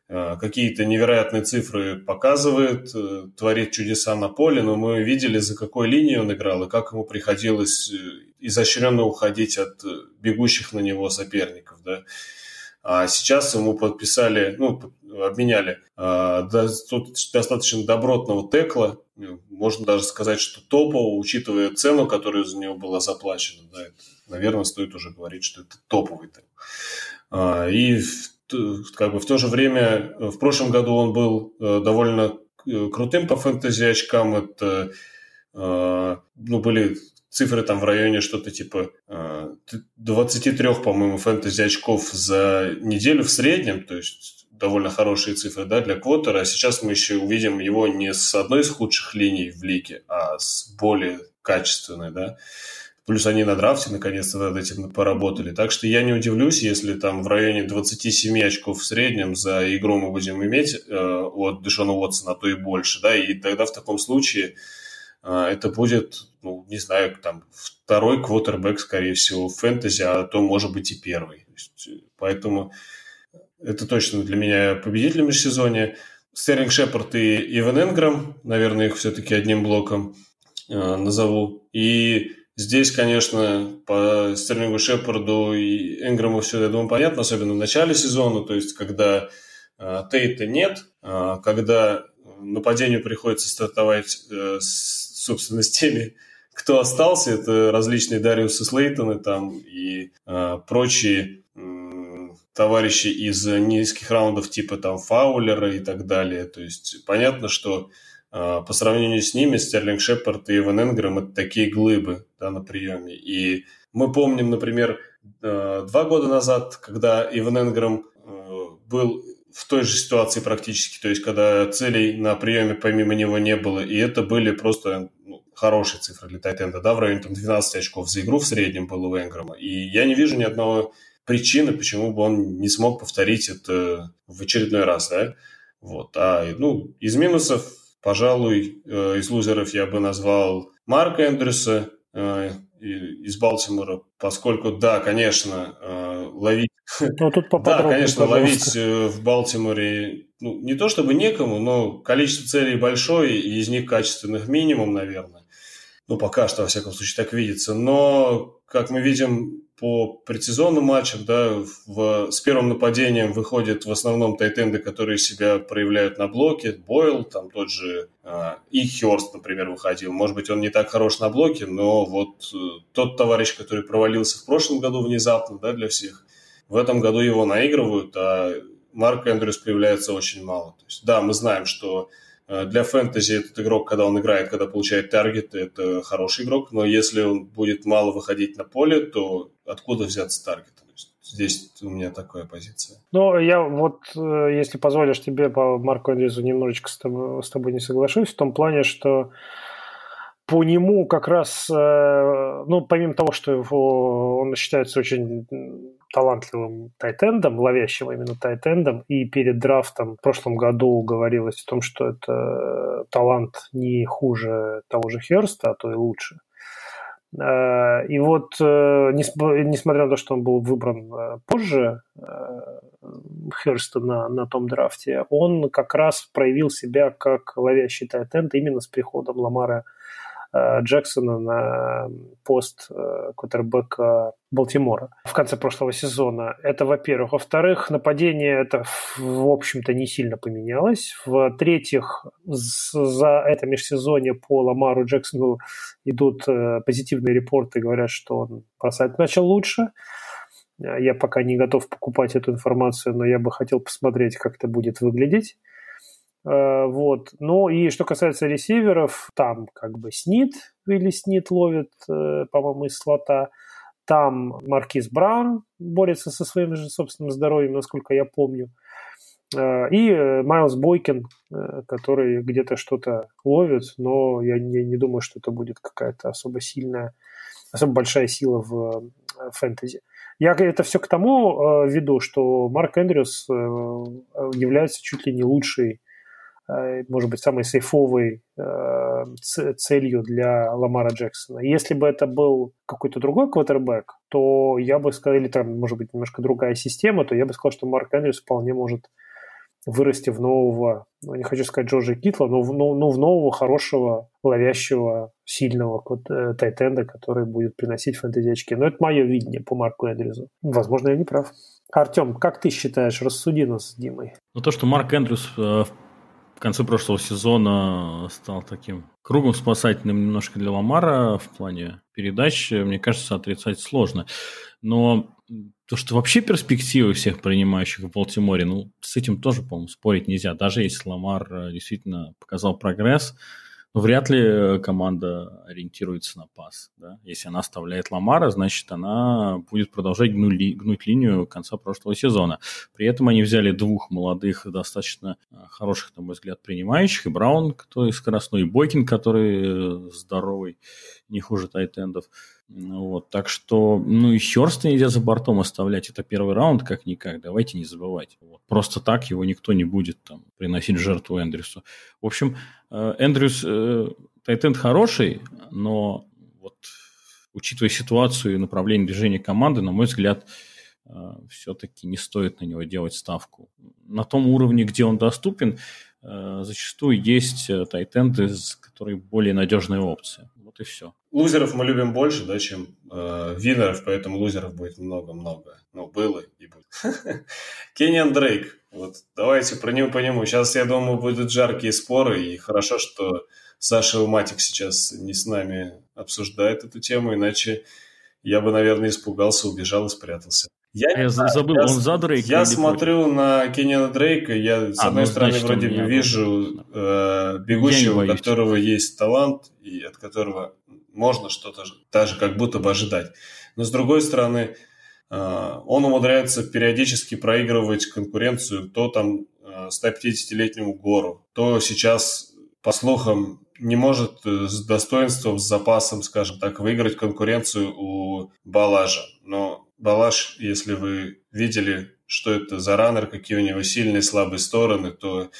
какие-то невероятные цифры показывает, э, творит чудеса на поле, но мы видели, за какой линией он играл и как ему приходилось э, изощренно уходить от бегущих на него соперников, да. А сейчас ему подписали, ну, обменяли достаточно добротного текла, можно даже сказать, что топового, учитывая цену, которая за него была заплачена. Да, это, наверное, стоит уже говорить, что это топовый текл. А, и как бы в то же время в прошлом году он был довольно крутым по фэнтези очкам. Это ну, были цифры там в районе что-то типа 23, а, по-моему, фэнтези очков за неделю в среднем, то есть довольно хорошие цифры да, для Квотера. А сейчас мы еще увидим его не с одной из худших линий в лиге, а с более качественной, да. Плюс они на драфте наконец-то над этим поработали. Так что я не удивлюсь, если там в районе 27 очков в среднем за игру мы будем иметь э, от Дэшона Уотсона, а то и больше. Да? И тогда в таком случае а, это будет, ну, не знаю, там, второй квотербек, скорее всего, в фэнтези, а то, может быть, и первый. Есть, поэтому это точно для меня победитель в межсезонье. Стерлинг Шепард и Иван Энграм, наверное, их все-таки одним блоком э, назову. И здесь, конечно, по Стерлингу Шепарду и Энграму все, я думаю, понятно, особенно в начале сезона, то есть когда э, Тейта нет, э, когда нападению приходится стартовать э, собственно, с теми, кто остался, это различные Дариусы Слейтоны там и э, прочие товарищи из низких раундов типа там Фаулера и так далее. То есть понятно, что по сравнению с ними Стерлинг Шепард и Эван Энгрэм это такие глыбы да, на приеме. И мы помним, например, э, два года назад, когда Эван Энгрэм э, был в той же ситуации практически, то есть когда целей на приеме помимо него не было, и это были просто ну, хорошие цифры для Тайтенда, да, в районе там, 12 очков за игру в среднем было у Энграма. И я не вижу ни одного причины, почему бы он не смог повторить это в очередной раз, да. Вот. А, ну, из минусов, пожалуй, э, из лузеров я бы назвал Марка Эндрюса э, из Балтимора, поскольку, да, конечно, э, ловить ну, тут да, конечно, пожалуйста. ловить в Балтиморе, ну, не то чтобы некому, но количество целей большое, и из них качественных минимум, наверное. Ну, пока что, во всяком случае, так видится. Но, как мы видим по предсезонным матчам, да, в, с первым нападением выходят в основном тайтенды, которые себя проявляют на блоке. Бойл, там тот же э, и Хёрст, например, выходил. Может быть, он не так хорош на блоке, но вот э, тот товарищ, который провалился в прошлом году внезапно, да, для всех, в этом году его наигрывают, а Марк Эндрюс появляется очень мало. То есть, да, мы знаем, что э, для фэнтези этот игрок, когда он играет, когда получает таргеты, это хороший игрок, но если он будет мало выходить на поле, то откуда взяться таргет? Здесь у меня такая позиция. Ну, я вот, э, если позволишь тебе по Марку Эндрюсу немножечко с тобой, с тобой не соглашусь, в том плане, что по нему как раз, э, ну, помимо того, что его, он считается очень талантливым тайтендом, ловящим именно тайтендом, и перед драфтом в прошлом году говорилось о том, что это талант не хуже того же Херста, а то и лучше. Э, и вот, э, несмотря на то, что он был выбран позже Херста на, на том драфте, он как раз проявил себя как ловящий тайтенд именно с приходом Ламара Э, Джексона на пост э, квотербека Балтимора в конце прошлого сезона. Это, во-первых. Во-вторых, нападение это, в общем-то, не сильно поменялось. В-третьих, за это межсезонье по Ламару Джексону идут э, позитивные репорты, говорят, что он бросать начал лучше. Я пока не готов покупать эту информацию, но я бы хотел посмотреть, как это будет выглядеть. Э, вот. Ну и что касается ресиверов, там как бы Снит или Снит ловит, э, по-моему, из слота. Там Маркиз Браун борется со своим же собственным здоровьем, насколько я помню. Э, и Майлз Бойкин, который где-то что-то ловит, но я не, не думаю, что это будет какая-то особо сильная, особо большая сила в фэнтези. Я это все к тому веду, что Марк Эндрюс является чуть ли не лучшей может быть, самой сейфовой э, целью для Ламара Джексона. Если бы это был какой-то другой квотербек, то я бы сказал, или там, может быть, немножко другая система, то я бы сказал, что Марк Эндрюс вполне может вырасти в нового, ну, не хочу сказать Джорджа Китла, но в, ну, ну, в нового, хорошего, ловящего, сильного э, тайтенда, который будет приносить фэнтези очки. Но это мое видение по Марку Эндрюсу. Возможно, я не прав. Артем, как ты считаешь, рассуди нас с Димой? Ну, то, что Марк Эндрюс в в конце прошлого сезона стал таким кругом спасательным немножко для Ламара в плане передач, мне кажется, отрицать сложно. Но то, что вообще перспективы всех принимающих в Балтиморе, ну, с этим тоже, по-моему, спорить нельзя. Даже если Ламар э, действительно показал прогресс, вряд ли э, команда ориентируется на пас. Да? Если она оставляет Ламара, значит, она будет продолжать гнуть, гнуть линию конца прошлого сезона. При этом они взяли двух молодых, достаточно э, хороших, на мой взгляд, принимающих. И Браун, который скоростной, и Бойкин, который э, здоровый, не хуже тайтендов. Вот, так что, ну и Херста нельзя за бортом оставлять. Это первый раунд, как-никак. Давайте не забывать. Вот. Просто так его никто не будет там приносить жертву Эндрюсу. В общем, э, Эндрюс э, Тайтенд хороший, но вот учитывая ситуацию и направление движения команды, на мой взгляд, э, все-таки не стоит на него делать ставку. На том уровне, где он доступен, зачастую есть тайтенды, которые более надежные опции. Вот и все. Лузеров мы любим больше, да, чем э, винеров, поэтому лузеров будет много-много. Ну, было и будет. Кенниан Дрейк. Вот давайте про него по нему. Сейчас, я думаю, будут жаркие споры, и хорошо, что Саша Уматик сейчас не с нами обсуждает эту тему, иначе я бы, наверное, испугался, убежал и спрятался. Я, я знаю, забыл, я, он за Дрейка Я смотрю против? на Кенниана Дрейка, я с а, одной ну, стороны значит, вроде бы вижу э, бегущего, у которого есть талант, и от которого можно что-то даже как будто бы ожидать. Но с другой стороны, э, он умудряется периодически проигрывать конкуренцию то там э, 150-летнему гору, то сейчас, по слухам, не может э, с достоинством, с запасом, скажем так, выиграть конкуренцию у Балажа. Но Балаш, если вы видели, что это за раннер, какие у него сильные слабые стороны, то,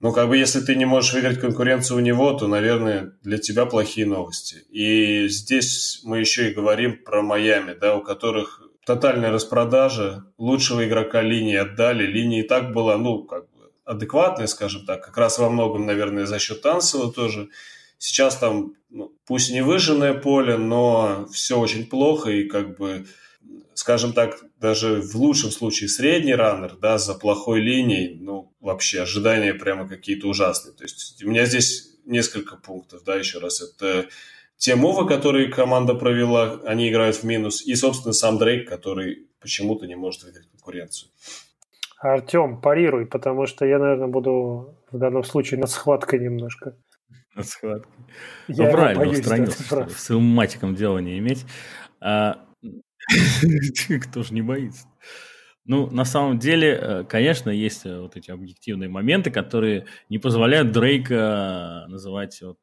ну, как бы, если ты не можешь выиграть конкуренцию у него, то, наверное, для тебя плохие новости. И здесь мы еще и говорим про Майами, да, у которых тотальная распродажа, лучшего игрока линии отдали, линия и так была, ну, как бы, адекватная, скажем так, как раз во многом, наверное, за счет Тансела тоже. Сейчас там, ну, пусть не выжженное поле, но все очень плохо, и как бы скажем так, даже в лучшем случае средний раннер, да, за плохой линией, ну, вообще ожидания прямо какие-то ужасные. То есть у меня здесь несколько пунктов, да, еще раз. Это те мувы, которые команда провела, они играют в минус, и, собственно, сам Дрейк, который почему-то не может выиграть конкуренцию. Артем, парируй, потому что я, наверное, буду в данном случае на схваткой немножко. На схваткой. Я ну, правильно, боюсь, устранился. С своим матиком дела не иметь. А, Кто же не боится? Ну, на самом деле, э, конечно, есть э, вот эти объективные моменты, которые не позволяют Дрейка называть вот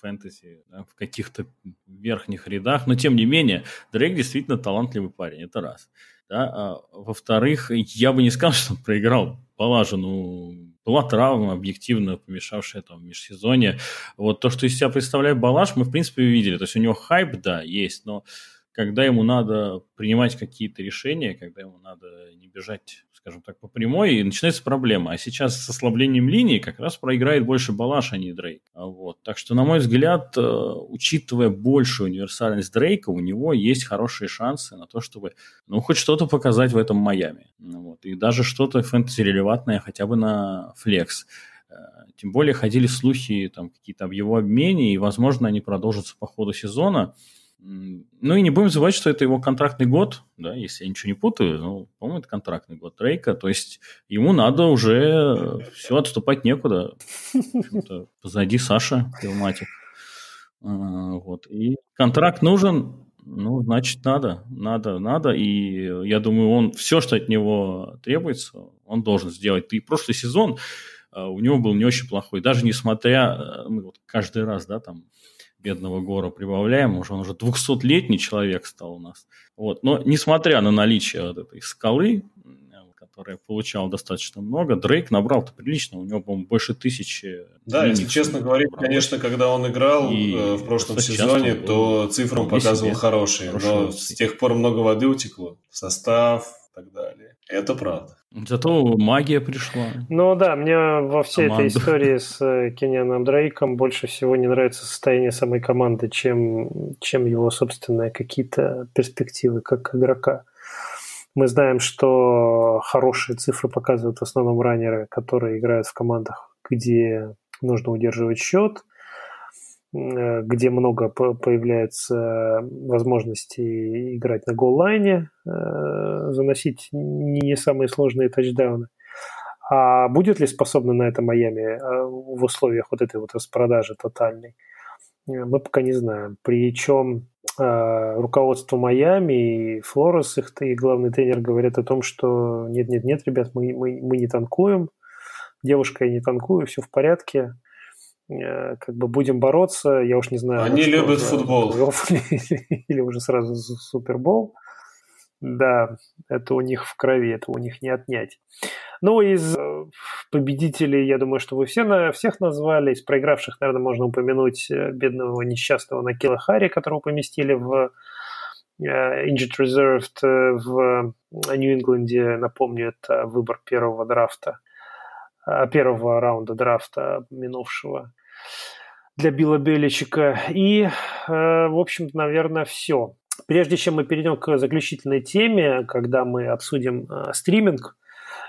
фэнтези да, в каких-то верхних рядах, но тем не менее, Дрейк действительно талантливый парень, это раз. Да? А, во-вторых, я бы не сказал, что он проиграл Балажу, ну, была травма объективно помешавшая там в межсезонье. Вот то, что из себя представляет Балаш, мы в принципе видели. То есть у него хайп, да, есть, но когда ему надо принимать какие-то решения, когда ему надо не бежать скажем так, по прямой, и начинается проблема. А сейчас с ослаблением линии как раз проиграет больше Балаш, а не Дрейк. А вот. Так что, на мой взгляд, э, учитывая большую универсальность Дрейка, у него есть хорошие шансы на то, чтобы ну, хоть что-то показать в этом Майами. Вот. И даже что-то фэнтези-релевантное хотя бы на флекс. Э, тем более ходили слухи там какие-то об его обмене, и, возможно, они продолжатся по ходу сезона. Ну и не будем забывать, что это его контрактный год, да, если я ничего не путаю, ну, по-моему, это контрактный год Дрейка, то есть ему надо уже все, отступать некуда. Позади Саша Пилматик. А, вот. И контракт нужен, ну, значит, надо, надо, надо. И я думаю, он все, что от него требуется, он должен сделать. И прошлый сезон а, у него был не очень плохой. Даже несмотря, э, мы вот каждый раз, да, там бедного Гора прибавляем, уже он уже 200-летний человек стал у нас. Вот. Но несмотря на наличие вот этой скалы, которая получал достаточно много, Дрейк набрал-то прилично, у него, по-моему, больше тысячи. Да, если честно говоря, конечно, когда он играл и э, в прошлом сезоне, то цифры он показывал хорошие, но с тех пор много воды утекло, состав и так далее. Это правда. Зато магия пришла. Ну да, мне во всей Команда. этой истории с э, Кеннианом Дрейком больше всего не нравится состояние самой команды, чем, чем его собственные какие-то перспективы как игрока. Мы знаем, что хорошие цифры показывают в основном раннеры, которые играют в командах, где нужно удерживать счет, где много появляется возможностей играть на голлайне, э, заносить не самые сложные тачдауны. А будет ли способна на это Майами э, в условиях вот этой вот распродажи тотальной? Мы пока не знаем. Причем руководство Майами и Флорес, их и главный тренер говорят о том, что нет-нет-нет, ребят, мы, мы, мы не танкуем, девушка, я не танкую, все в порядке. Э, как бы будем бороться, я уж не знаю. Они любят уже, футбол. Или уже сразу Супербол. Да, это у них в крови, это у них не отнять. Ну, из э, победителей, я думаю, что вы все на, всех назвали. Из проигравших, наверное, можно упомянуть э, бедного несчастного Накила Хари, которого поместили в Injured Reserved в Нью-Ингланде. Напомню, это выбор первого драфта, первого раунда драфта минувшего для Билла Беличика. И, э, в общем-то, наверное, все. Прежде чем мы перейдем к заключительной теме, когда мы обсудим э, стриминг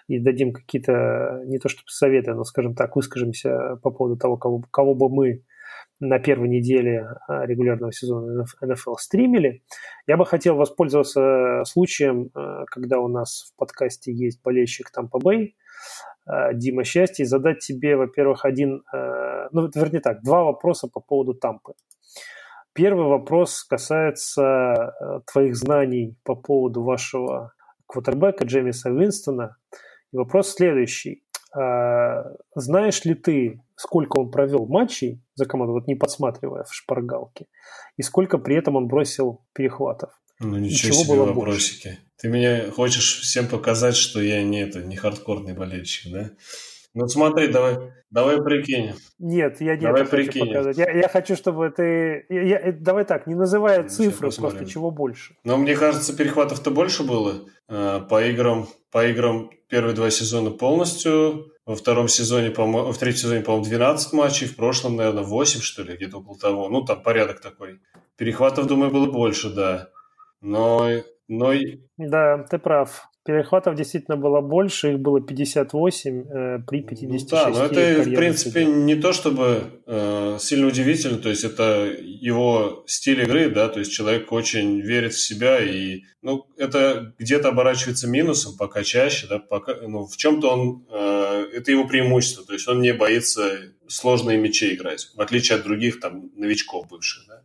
и дадим какие-то, не то чтобы советы, но, скажем так, выскажемся по поводу того, кого, кого бы мы на первой неделе э, регулярного сезона НФЛ стримили. Я бы хотел воспользоваться случаем, когда у нас в подкасте есть болельщик Тампа Бэй, Дима Счастье, и задать тебе, во-первых, один ну, вернее так, два вопроса по поводу Тампы. Первый вопрос касается э, твоих знаний по поводу вашего квотербека Джеймиса Уинстона. И вопрос следующий. Знаешь ли ты, сколько он провел матчей за команду, вот не подсматривая в шпаргалке, и сколько при этом он бросил перехватов? Ну ничего себе было вопросики. Больше? Ты меня хочешь всем показать, что я не, это, не хардкорный болельщик, да? Ну смотри, давай, давай прикинь. Нет, я не давай это прикинь. хочу показать. Я, я хочу, чтобы ты... Я, я, давай так, не называя цифры, просто чего больше. Но мне кажется, перехватов-то больше было. А, по играм, по играм первые два сезона полностью. Во втором сезоне, по в третьем сезоне, по-моему, 12 матчей. В прошлом, наверное, 8, что ли, где-то около того. Ну, там порядок такой. Перехватов, думаю, было больше, да. Но но... Да, ты прав. Перехватов действительно было больше, их было 58 э, при 56. Ну, да, но это, в принципе, сезона. не то чтобы э, сильно удивительно, то есть это его стиль игры, да, то есть человек очень верит в себя, и, ну, это где-то оборачивается минусом, пока чаще, да, пока, ну, в чем-то он, э, это его преимущество, то есть он не боится сложные мячи играть, в отличие от других, там, новичков бывших, да.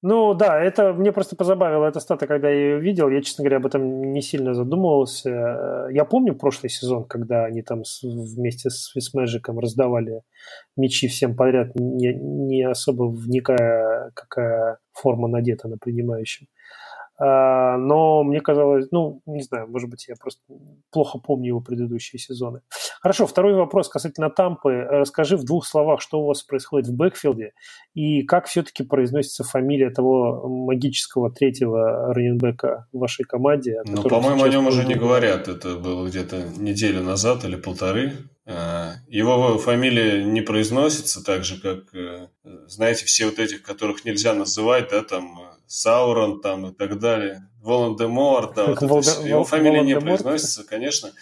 Ну да, это мне просто позабавило эта стата, когда я ее видел. Я, честно говоря, об этом не сильно задумывался. Я помню прошлый сезон, когда они там вместе с Фисмэджиком раздавали мячи всем подряд, не, не особо вникая, какая форма надета на принимающем. А, но мне казалось, ну, не знаю, может быть, я просто плохо помню его предыдущие сезоны. Хорошо, второй вопрос касательно Тампы. Расскажи в двух словах, что у вас происходит в бэкфилде и как все-таки произносится фамилия того магического третьего раненбека в вашей команде? Ну, по-моему, о нем уже не говорят. Это было где-то неделю назад или полторы. А, его фамилия не произносится так же, как, э, знаете, все вот этих, которых нельзя называть, да, там Саурон там и так далее, Волан-де-Морт, да, вот Волда... это, его фамилия не произносится, конечно.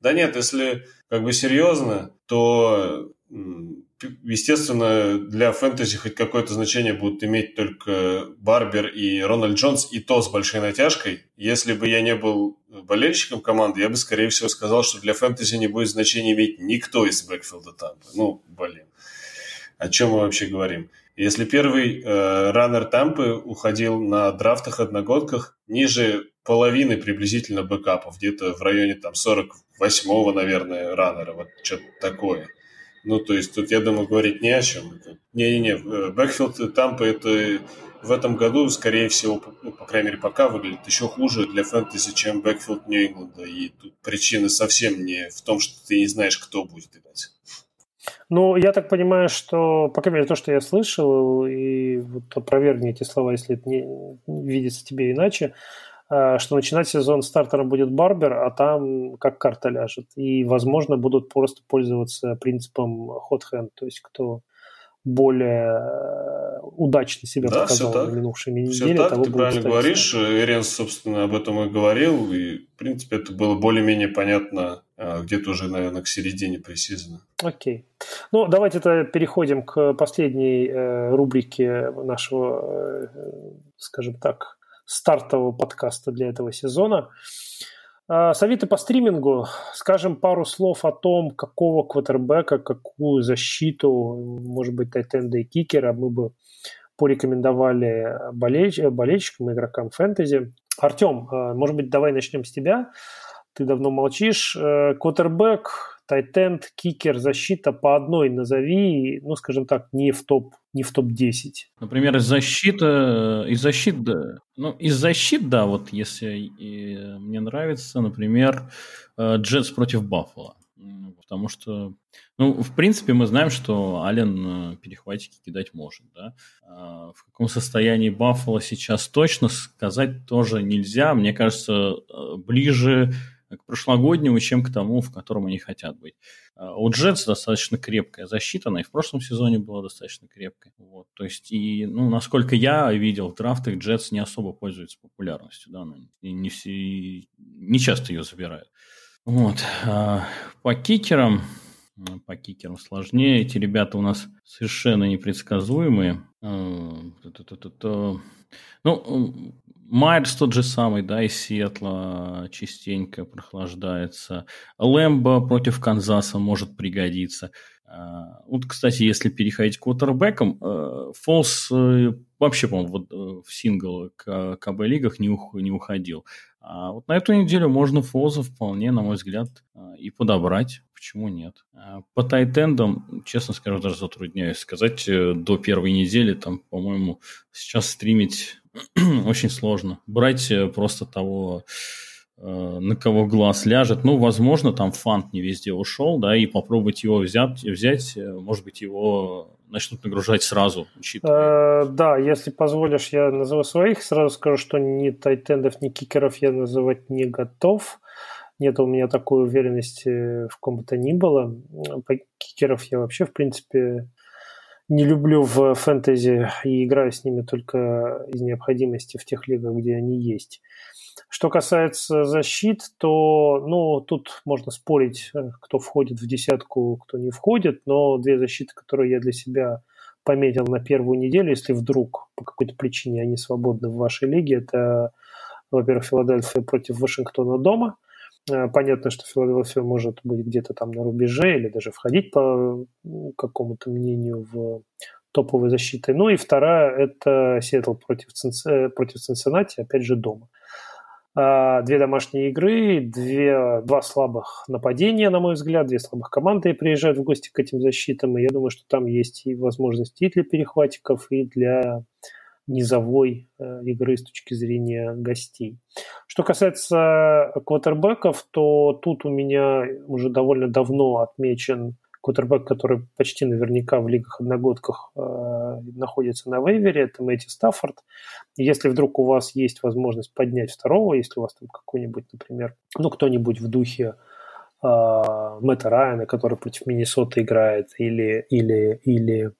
Да нет, если как бы серьезно, то естественно, для фэнтези хоть какое-то значение будут иметь только Барбер и Рональд Джонс, и то с большой натяжкой. Если бы я не был болельщиком команды, я бы, скорее всего, сказал, что для фэнтези не будет значения иметь никто из бэкфилда Тампы. Ну, блин. О чем мы вообще говорим? Если первый э, раннер Тампы уходил на драфтах одногодках ниже половины приблизительно бэкапов, где-то в районе там 48-го, наверное, раннера, вот что-то такое. Ну, то есть тут, я думаю, говорить не о чем. Не-не-не, э, бэкфилд Тампы это в этом году, скорее всего, ну, по крайней мере, пока выглядит еще хуже для фэнтези, чем бэкфилд Нью-Ингланда. И тут причина совсем не в том, что ты не знаешь, кто будет играть. Ну, я так понимаю, что, по крайней мере, то, что я слышал, и вот опровергни эти слова, если это не видится тебе иначе, а, что начинать сезон стартером будет Барбер, а там как карта ляжет. И, возможно, будут просто пользоваться принципом hot hand, то есть кто более э, удачно себя да, показал на минувшей неделе. Все так, ты правильно ставить. говоришь. Эренс, собственно, об этом и говорил. И, в принципе, это было более-менее понятно а, где-то уже, наверное, к середине пресизона. Окей. Ну, давайте тогда переходим к последней э, рубрике нашего, э, скажем так, стартового подкаста для этого сезона. А, советы по стримингу. Скажем пару слов о том, какого квотербека, какую защиту, может быть, тайтенда и кикера мы бы порекомендовали болельщ... болельщикам, игрокам фэнтези. Артем, а, может быть, давай начнем с тебя. Ты давно молчишь. Э, квотербек, тайтенд, кикер, защита по одной назови, ну, скажем так, не в топ, не в топ-10. Например, из защиты, э, из защит, да, ну, из защит, да, вот если и мне нравится, например, э, Джетс против Баффала. Потому что, ну, в принципе, мы знаем, что Ален э, перехватики кидать может, да. А в каком состоянии Баффала сейчас точно сказать тоже нельзя. Мне кажется, ближе к прошлогоднему, чем к тому, в котором они хотят быть. А у Джетс достаточно крепкая защита, она и в прошлом сезоне была достаточно крепкой. Вот, то есть, и, ну, насколько я видел, в драфтах Джетс не особо пользуются популярностью, да, и не, все, не часто ее забирают. Вот. А по кикерам, по кикерам сложнее. Эти ребята у нас совершенно непредсказуемые. А, ну, Майерс тот же самый, да, из Сиэтла частенько прохлаждается. Лэмбо против Канзаса может пригодиться. А, вот, кстати, если переходить к квотербекам, э, Фолс э, вообще, по-моему, вот э, в сингл КБ-лигах не, ух, не уходил. А вот на эту неделю можно Фолза вполне, на мой взгляд, и подобрать. Почему нет? А по тайтендам, честно скажу, даже затрудняюсь сказать. До первой недели, там, по-моему, сейчас стримить очень сложно. Брать э, просто того, э, на кого глаз ляжет. Ну, возможно, там фант не везде ушел, да, и попробовать его взять, взять э, может быть, его начнут нагружать сразу, учитывая. да, если позволишь, я назову своих. Сразу скажу, что ни тайтендов, ни кикеров я называть не готов. Нет у меня такой уверенности в ком бы то ни было. По кикеров я вообще, в принципе, не люблю в фэнтези и играю с ними только из необходимости в тех лигах, где они есть. Что касается защит, то ну, тут можно спорить, э, кто входит в десятку, кто не входит, но две защиты, которые я для себя пометил на первую неделю, если вдруг по какой-то причине они свободны в вашей лиге, это, во-первых, Филадельфия против Вашингтона дома – Э, понятно, что Филадельфия может быть где-то там на рубеже или даже входить по какому-то мнению в топовой защитой. Ну и вторая – это Сиэтл против, против Цинциннати, опять же, дома. Две домашние игры, две, два слабых нападения, на мой взгляд, две слабых команды приезжают в гости к этим защитам, и я думаю, что там есть и возможности и для перехватиков, и для низовой э, игры с точки зрения гостей. Что касается квотербеков, то тут у меня уже довольно давно отмечен квотербек, который почти наверняка в лигах-одногодках э, находится на вейвере, это Мэтти Стаффорд. Если вдруг у вас есть возможность поднять второго, если у вас там какой-нибудь, например, ну, кто-нибудь в духе э, Мэтта Райана, который против Миннесоты играет, или, или, или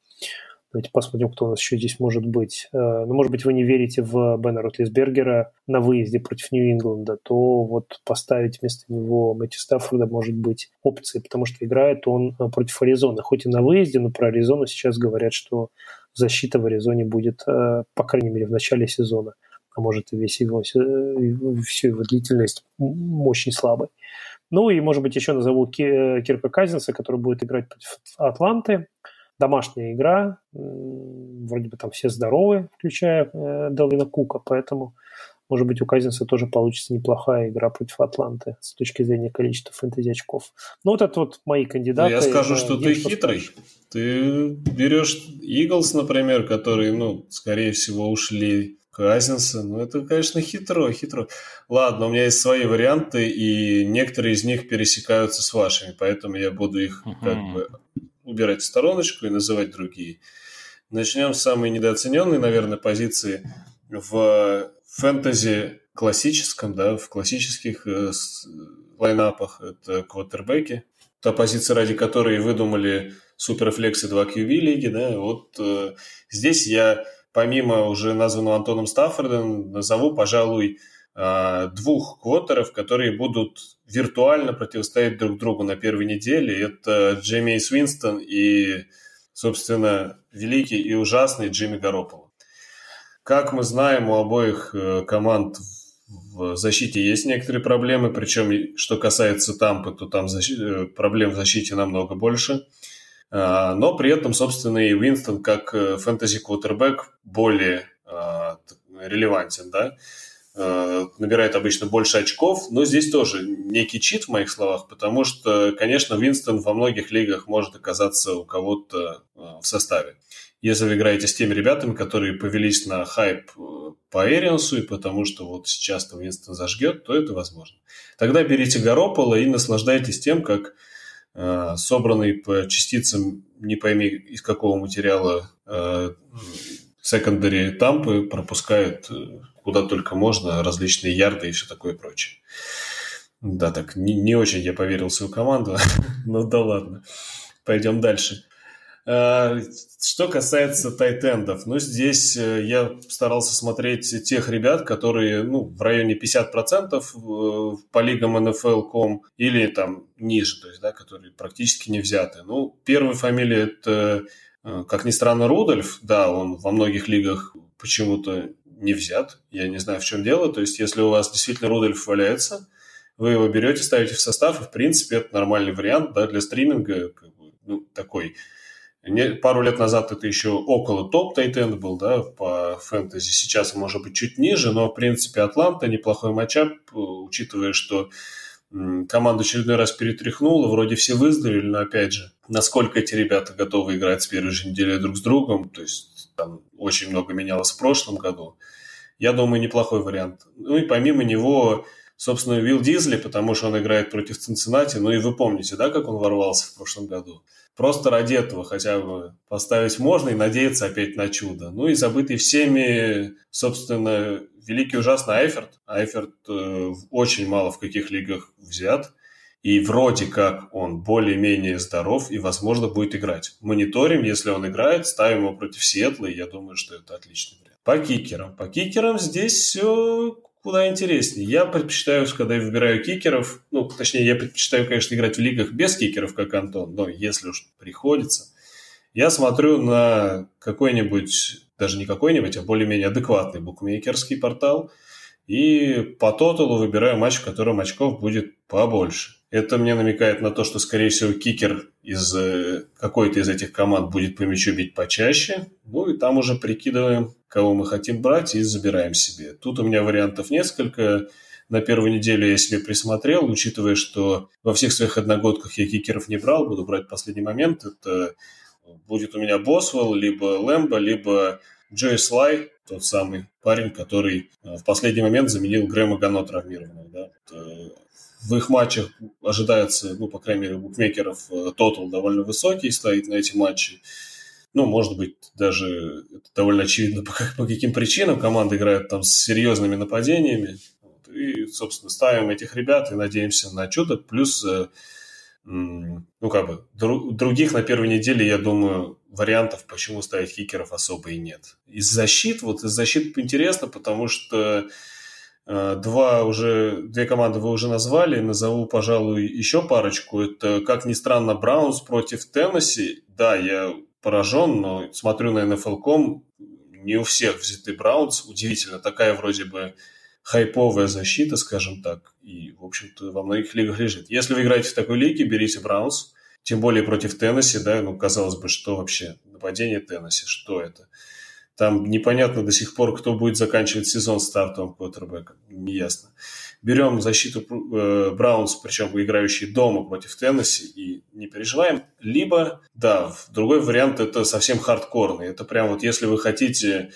Давайте посмотрим, кто у нас еще здесь может быть. Э, ну, может быть, вы не верите в Бена Ротлисбергера на выезде против Нью-Ингланда, то вот поставить вместо него Мэтти Стаффорда может быть опцией, потому что играет он э, против Аризоны. Хоть и на выезде, но про Аризону сейчас говорят, что защита в Аризоне будет, э, по крайней мере, в начале сезона, а может и весь его, всю его длительность очень слабой. Ну и, может быть, еще назову Кирка Казинса, который будет играть против Атланты домашняя игра, вроде бы там все здоровы, включая э, Делвина Кука, поэтому, может быть, у Казинса тоже получится неплохая игра против Атланты с точки зрения количества фэнтези очков. Ну, вот это вот мои кандидаты. Я скажу, что ты хитрый. Ты берешь Иглс, например, которые, ну, скорее всего, ушли Казинса, ну это, конечно, хитро, хитро. Ладно, у меня есть свои варианты, и некоторые из них пересекаются с вашими, поэтому я буду их uh-huh. как бы убирать в стороночку и называть другие. Начнем с самой недооцененной, наверное, позиции в фэнтези классическом, да, в классических э, лайнапах. Это квотербеки. Та позиция, ради которой выдумали суперфлексы 2 QB лиги, да, вот э, здесь я помимо уже названного Антоном Стаффордом назову, пожалуй, двух квотеров, которые будут виртуально противостоять друг другу на первой неделе. Это Джейми Свинстон и, собственно, великий и ужасный Джимми Гарополо. Как мы знаем, у обоих э, команд в защите есть некоторые проблемы, причем, что касается Тампы, то там защи... Э, проблем в защите намного больше. Но при этом, собственно, и Уинстон как э, фэнтези-квотербек более релевантен, да. Э, набирает обычно больше очков, но здесь тоже некий чит в моих словах, потому что, конечно, Винстон во многих лигах может оказаться у кого-то э, в составе. Если вы играете с теми ребятами, которые повелись на хайп э, по Эриансу, и потому что вот сейчас-то Винстон зажгет, то это возможно. Тогда берите Горопола и наслаждайтесь тем, как собранный по частицам, не пойми из какого материала, секондари Тампы пропускает куда только можно, различные ярды и все такое прочее. Да, так, не, не очень я поверил в свою команду, но да ладно. Пойдем дальше. А, что касается тайтендов, ну, здесь э, я старался смотреть тех ребят, которые, ну, в районе 50% по лигам NFL.com или там ниже, то есть, да, которые практически не взяты. Ну, первая фамилия это, э, как ни странно, Рудольф, да, он во многих лигах почему-то не взят. Я не знаю, в чем дело. То есть, если у вас действительно Рудольф валяется, вы его берете, ставите в состав, и, в принципе, это нормальный вариант да, для стриминга, как бы, ну, такой. Не, пару лет назад это еще около топ тайтенд был, да, по фэнтези. Сейчас, может быть, чуть ниже, но, в принципе, Атланта неплохой матчап, учитывая, что команда очередной раз перетряхнула, вроде все выздоровели, но, опять же, насколько эти ребята готовы играть с первой же недели друг с другом, то есть там очень много менялось в прошлом году я думаю, неплохой вариант. Ну и помимо него, собственно, Уилл Дизли, потому что он играет против Цинциннати. Ну и вы помните, да, как он ворвался в прошлом году? Просто ради этого хотя бы поставить можно и надеяться опять на чудо. Ну и забытый всеми, собственно, великий ужасный Айферт. Айферт э, очень мало в каких лигах взят. И вроде как он более-менее здоров и, возможно, будет играть. Мониторим, если он играет, ставим его против Сиэтла, и я думаю, что это отличный вариант. По кикерам. По кикерам здесь все куда интереснее. Я предпочитаю, когда я выбираю кикеров, ну, точнее, я предпочитаю, конечно, играть в лигах без кикеров, как Антон, но если уж приходится, я смотрю на какой-нибудь, даже не какой-нибудь, а более-менее адекватный букмекерский портал, и по тоталу выбираю матч, в котором очков будет побольше. Это мне намекает на то, что, скорее всего, кикер из э, какой-то из этих команд будет по мячу бить почаще. Ну и там уже прикидываем, кого мы хотим брать и забираем себе. Тут у меня вариантов несколько. На первую неделю я себе присмотрел, учитывая, что во всех своих одногодках я кикеров не брал, буду брать последний момент. Это будет у меня Босвелл, либо Лэмбо, либо Джой Слай, тот самый парень, который э, в последний момент заменил Грэма Гано травмированного. Да? В их матчах ожидается, ну, по крайней мере, у букмекеров э, тотал довольно высокий стоит на эти матчи. Ну, может быть, даже это довольно очевидно, по, по каким причинам. Команда играет там с серьезными нападениями. И, собственно, ставим этих ребят и надеемся на чудо. Плюс, э, ну, как бы, других на первой неделе, я думаю, вариантов, почему ставить кикеров особо и нет. Из защит, вот из защит интересно, потому что Э, два уже, две команды вы уже назвали, назову, пожалуй, еще парочку. Это, как ни странно, Браунс против Теннесси. Да, я поражен, но смотрю на NFL.com, не у всех взяты Браунс. Удивительно, такая вроде бы хайповая защита, скажем так, и, в общем-то, во многих лигах лежит. Если вы играете в такой лиге, берите Браунс, тем более против Теннесси, да, ну, казалось бы, что вообще нападение Теннесси, что это? Там непонятно до сих пор, кто будет заканчивать сезон стартовым квотербеком. Неясно. Берем защиту э, Браунс, причем играющие дома против Теннесси, и не переживаем. Либо, да, другой вариант это совсем хардкорный. Это прям вот если вы хотите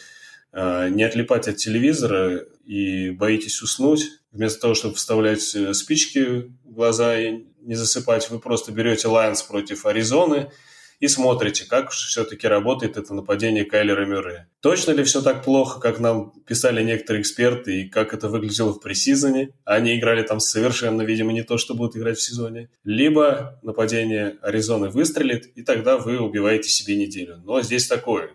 не отлипать от телевизора и боитесь уснуть, вместо того, чтобы вставлять э, спички в глаза и не засыпать, вы просто берете Лайонс против Аризоны – и смотрите, как все-таки работает это нападение Кайлера Мюррея. Точно ли все так плохо, как нам писали некоторые эксперты, и как это выглядело в пресизоне? Они играли там совершенно, видимо, не то, что будут играть в сезоне. Либо нападение Аризоны выстрелит, и тогда вы убиваете себе неделю. Но здесь такое,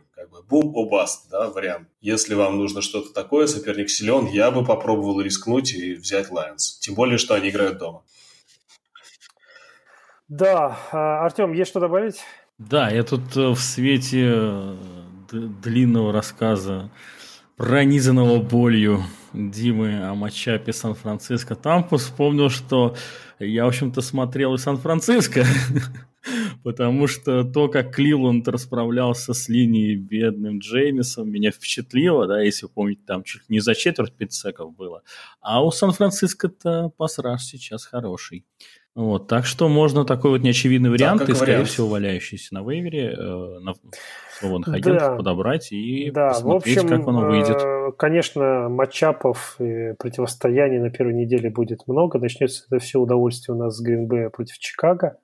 бум о баст, да, вариант. Если вам нужно что-то такое, соперник силен, я бы попробовал рискнуть и взять Лайонс. Тем более, что они играют дома. Да, а, Артем, есть что добавить? Да, я тут э, в свете э, длинного рассказа, пронизанного болью Димы о матчапе Сан-Франциско Тампус вспомнил, что я, в общем-то, смотрел и Сан-Франциско, потому что то, как Кливленд расправлялся с линией бедным Джеймисом, меня впечатлило, да, если вы помните, там чуть не за четверть пятсеков было. А у Сан-Франциско-то пассаж сейчас хороший. Вот, так что можно такой вот неочевидный вариант, да, и, скорее вариант. всего, валяющийся на вейвере, э, на свободных агентов да. подобрать и да, посмотреть, в общем, как оно выйдет. Э, конечно, матчапов и противостояний на первой неделе будет много. Начнется это все удовольствие у нас с Гринбея против Чикаго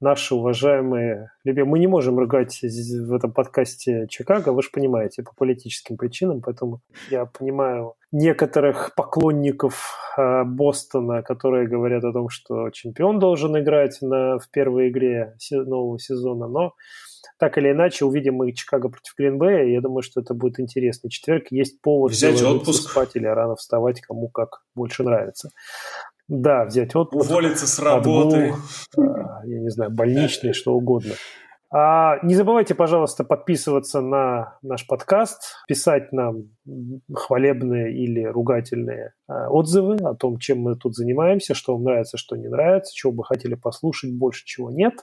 наши уважаемые... Мы не можем ругать в этом подкасте Чикаго, вы же понимаете, по политическим причинам, поэтому я понимаю некоторых поклонников э, Бостона, которые говорят о том, что чемпион должен играть на, в первой игре нового сезона, но так или иначе увидим мы Чикаго против Гринбея, я думаю, что это будет интересный четверг. Есть повод взять отпуск спать или рано вставать, кому как больше нравится. Да, взять отпуск. Уволиться с работы. Отгул, я не знаю, больничный, что угодно. А не забывайте, пожалуйста, подписываться на наш подкаст, писать нам хвалебные или ругательные а, отзывы о том, чем мы тут занимаемся, что вам нравится, что не нравится, чего бы хотели послушать, больше чего нет.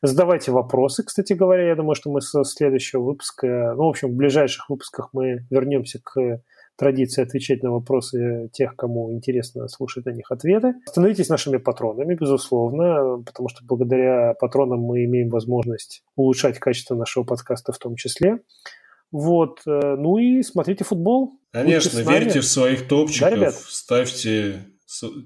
Задавайте вопросы, кстати говоря. Я думаю, что мы со следующего выпуска, ну, в общем, в ближайших выпусках мы вернемся к традиции отвечать на вопросы тех, кому интересно слушать о них ответы. Становитесь нашими патронами, безусловно, потому что благодаря патронам мы имеем возможность улучшать качество нашего подкаста в том числе. Вот. Э, ну и смотрите футбол. Конечно, верьте в своих топчиков, да, ребят? ставьте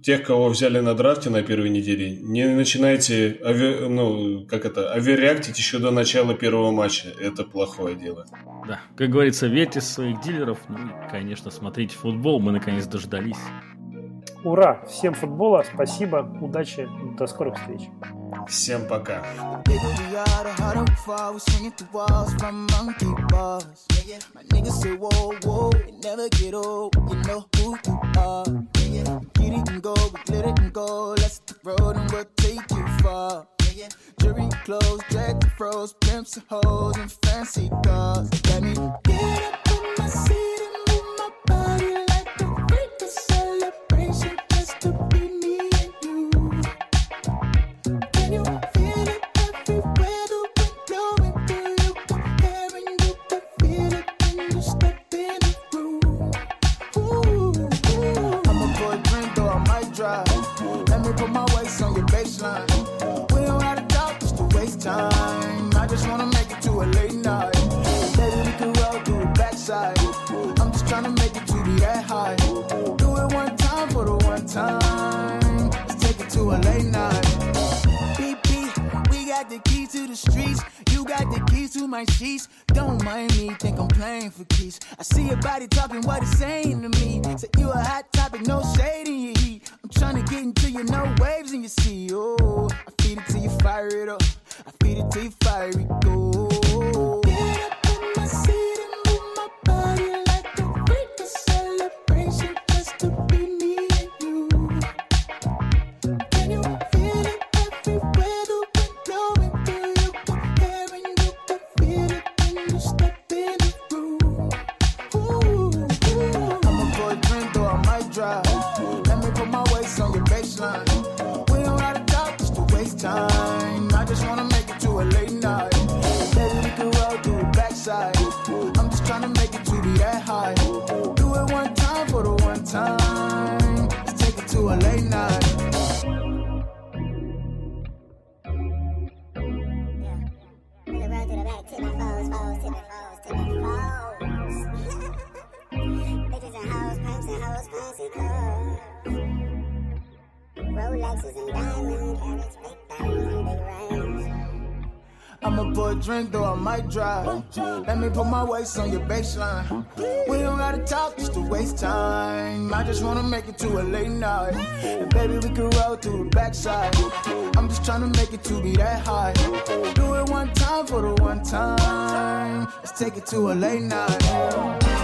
тех, кого взяли на драфте на первой неделе, не начинайте ави... ну, как это, авиареактить еще до начала первого матча. Это плохое дело. Да, как говорится, верьте своих дилеров. Ну и, конечно, смотрите футбол. Мы наконец дождались. Ура! Всем футбола, спасибо, удачи, до скорых встреч. Всем пока. yeah. Get it and go, we let it and go. Let's the road and we'll take you far. Yeah, yeah. Clothes, jet the froze, pimps and hoes, and fancy cars. Let me get up in my seat. To the streets. You got the keys to my sheets. Don't mind me, think I'm playing for keys. I see your body talking what it's saying to me. Say you a hot topic, no shade in your heat. I'm trying to get into you, no waves in your sea. Oh, I feed it till you fire it up. I feed it till you fire it go. Get up in my time. I just wanna drink, though I might drive. Let me put my waist on your baseline. We don't gotta talk just to waste time. I just wanna make it to a late night. And baby, we can roll to the backside. I'm just trying to make it to be that high. Do it one time for the one time. Let's take it to a late night.